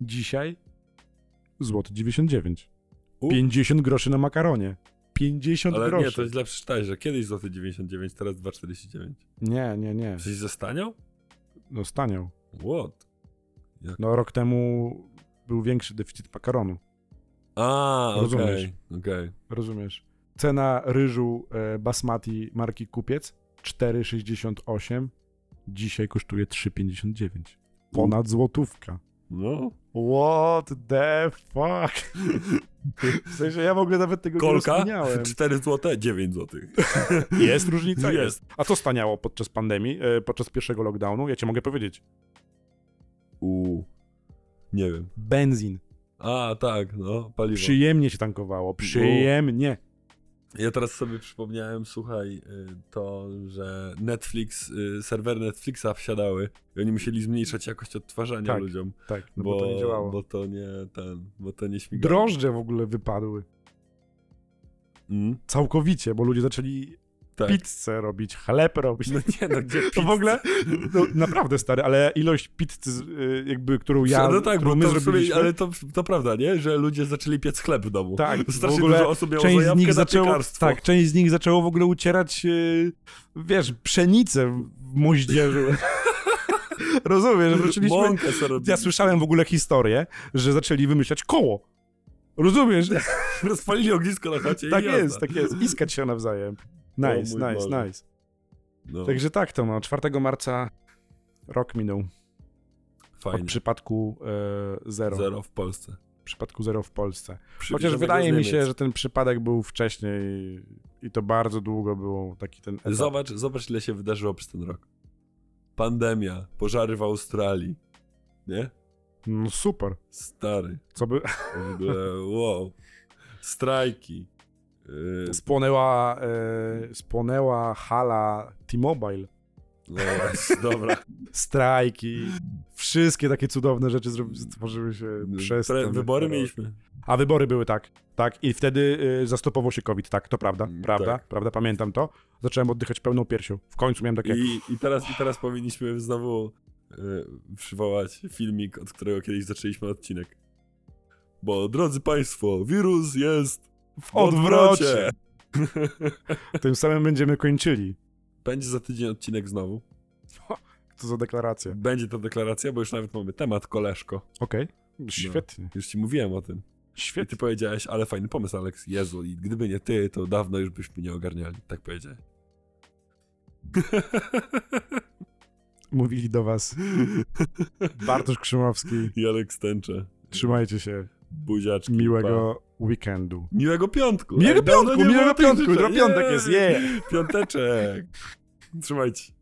Dzisiaj złoty 99. U. 50 groszy na makaronie. 50 Ale groszy. nie, to źle przeczytałeś, że kiedyś złoty 99, teraz 2,49. nie, nie, nie. Coś zestaniał? No staniał. What? No rok temu był większy deficyt makaronu. A, okej, Rozumiesz. okej. Rozumiesz? Cena ryżu e, basmati marki Kupiec 4,68. Dzisiaj kosztuje 3,59. Ponad złotówka. No. What the fuck? W sensie ja w ogóle nawet tego nie Kolka? rozkminiałem. 4 złote, 9 złotych. (laughs) Jest różnica? Jest. A co staniało podczas pandemii, e, podczas pierwszego lockdownu? Ja ci mogę powiedzieć. Uuu. Nie wiem. Benzin. A, tak, no, paliwo. Przyjemnie się tankowało. Przyjemnie. Ja teraz sobie przypomniałem, słuchaj, y, to, że Netflix, y, serwery Netflixa wsiadały i oni musieli zmniejszać jakość odtwarzania Tak, ludziom, Tak, no bo, to nie działało. bo to nie ten, bo to nie śmigało. Drożdże w ogóle wypadły. Mm, Całkowicie, bo ludzie zaczęli tak. pizzę robić, chleb robić. No nie, no gdzie To w pizza? ogóle, no, naprawdę stary, ale ilość pizzy, jakby, którą ja, no tak, którą my to w zrobiliśmy, ale to, to prawda, nie? Że ludzie zaczęli piec chleb w domu. tak, w Strasznie ogóle dużo osób miało część z nich zaczęło, tak, część z nich zaczęło w ogóle ucierać, y, wiesz, pszenicę w moździerzu. (laughs) Rozumiesz, wróciliśmy, Mąkę ja słyszałem w ogóle historię, że zaczęli wymyślać koło. Rozumiesz? (laughs) Rozpalili ognisko na chacie tak jest, tak jest. Iskać się nawzajem. Nice, nice, Boże. nice. No, Także tak to no, 4 marca rok minął od fajnie. przypadku e, zero. Zero w Polsce. W przypadku zero w Polsce. Chociaż wydaje mi się, że ten przypadek był wcześniej i to bardzo długo było taki ten etap. Zobacz, zobacz, ile się wydarzyło przez ten rok. Pandemia, pożary w Australii. Nie? No super. Stary. Co by... Wow. Strajki. Yy, Spłonęła, e, spłonęła hala T-Mobile. no (laughs) dobra. Strajki. Wszystkie takie cudowne rzeczy stworzyły się przez Pre- ten Wybory mieliśmy. A wybory były tak. Tak, i wtedy y, zastopował się COVID, tak, to prawda, Mm, prawda, tak. prawda, pamiętam to. Zacząłem oddychać pełną piersią. W końcu miałem takie, I, i, teraz, I teraz powinniśmy znowu yy, przywołać filmik, od którego kiedyś zaczęliśmy odcinek. Bo, drodzy Państwo, wirus jest w odwrocie. (laughs) tym samym będziemy kończyli. Będzie za tydzień odcinek znowu. Co za deklaracja. Będzie to deklaracja, bo już nawet mamy temat, koleżko. Okej, świetnie, Już ci mówiłem o tym. I świetnie. ty powiedziałeś, ale fajny pomysł, Alex. Jezu, i gdyby nie ty, to dawno już byśmy nie ogarniali. Tak powiedziałeś. (laughs) Mówili do was (laughs) Bartosz Krzymowski. I Alex Tęcze. Trzymajcie się. Buziaczki. Miłego weekendu. Pa. Miłego piątku. Miłego Ej, piątku, miłego piątku, jutro piątek jest, Jej. yeah. Piąteczek. Trzymajcie.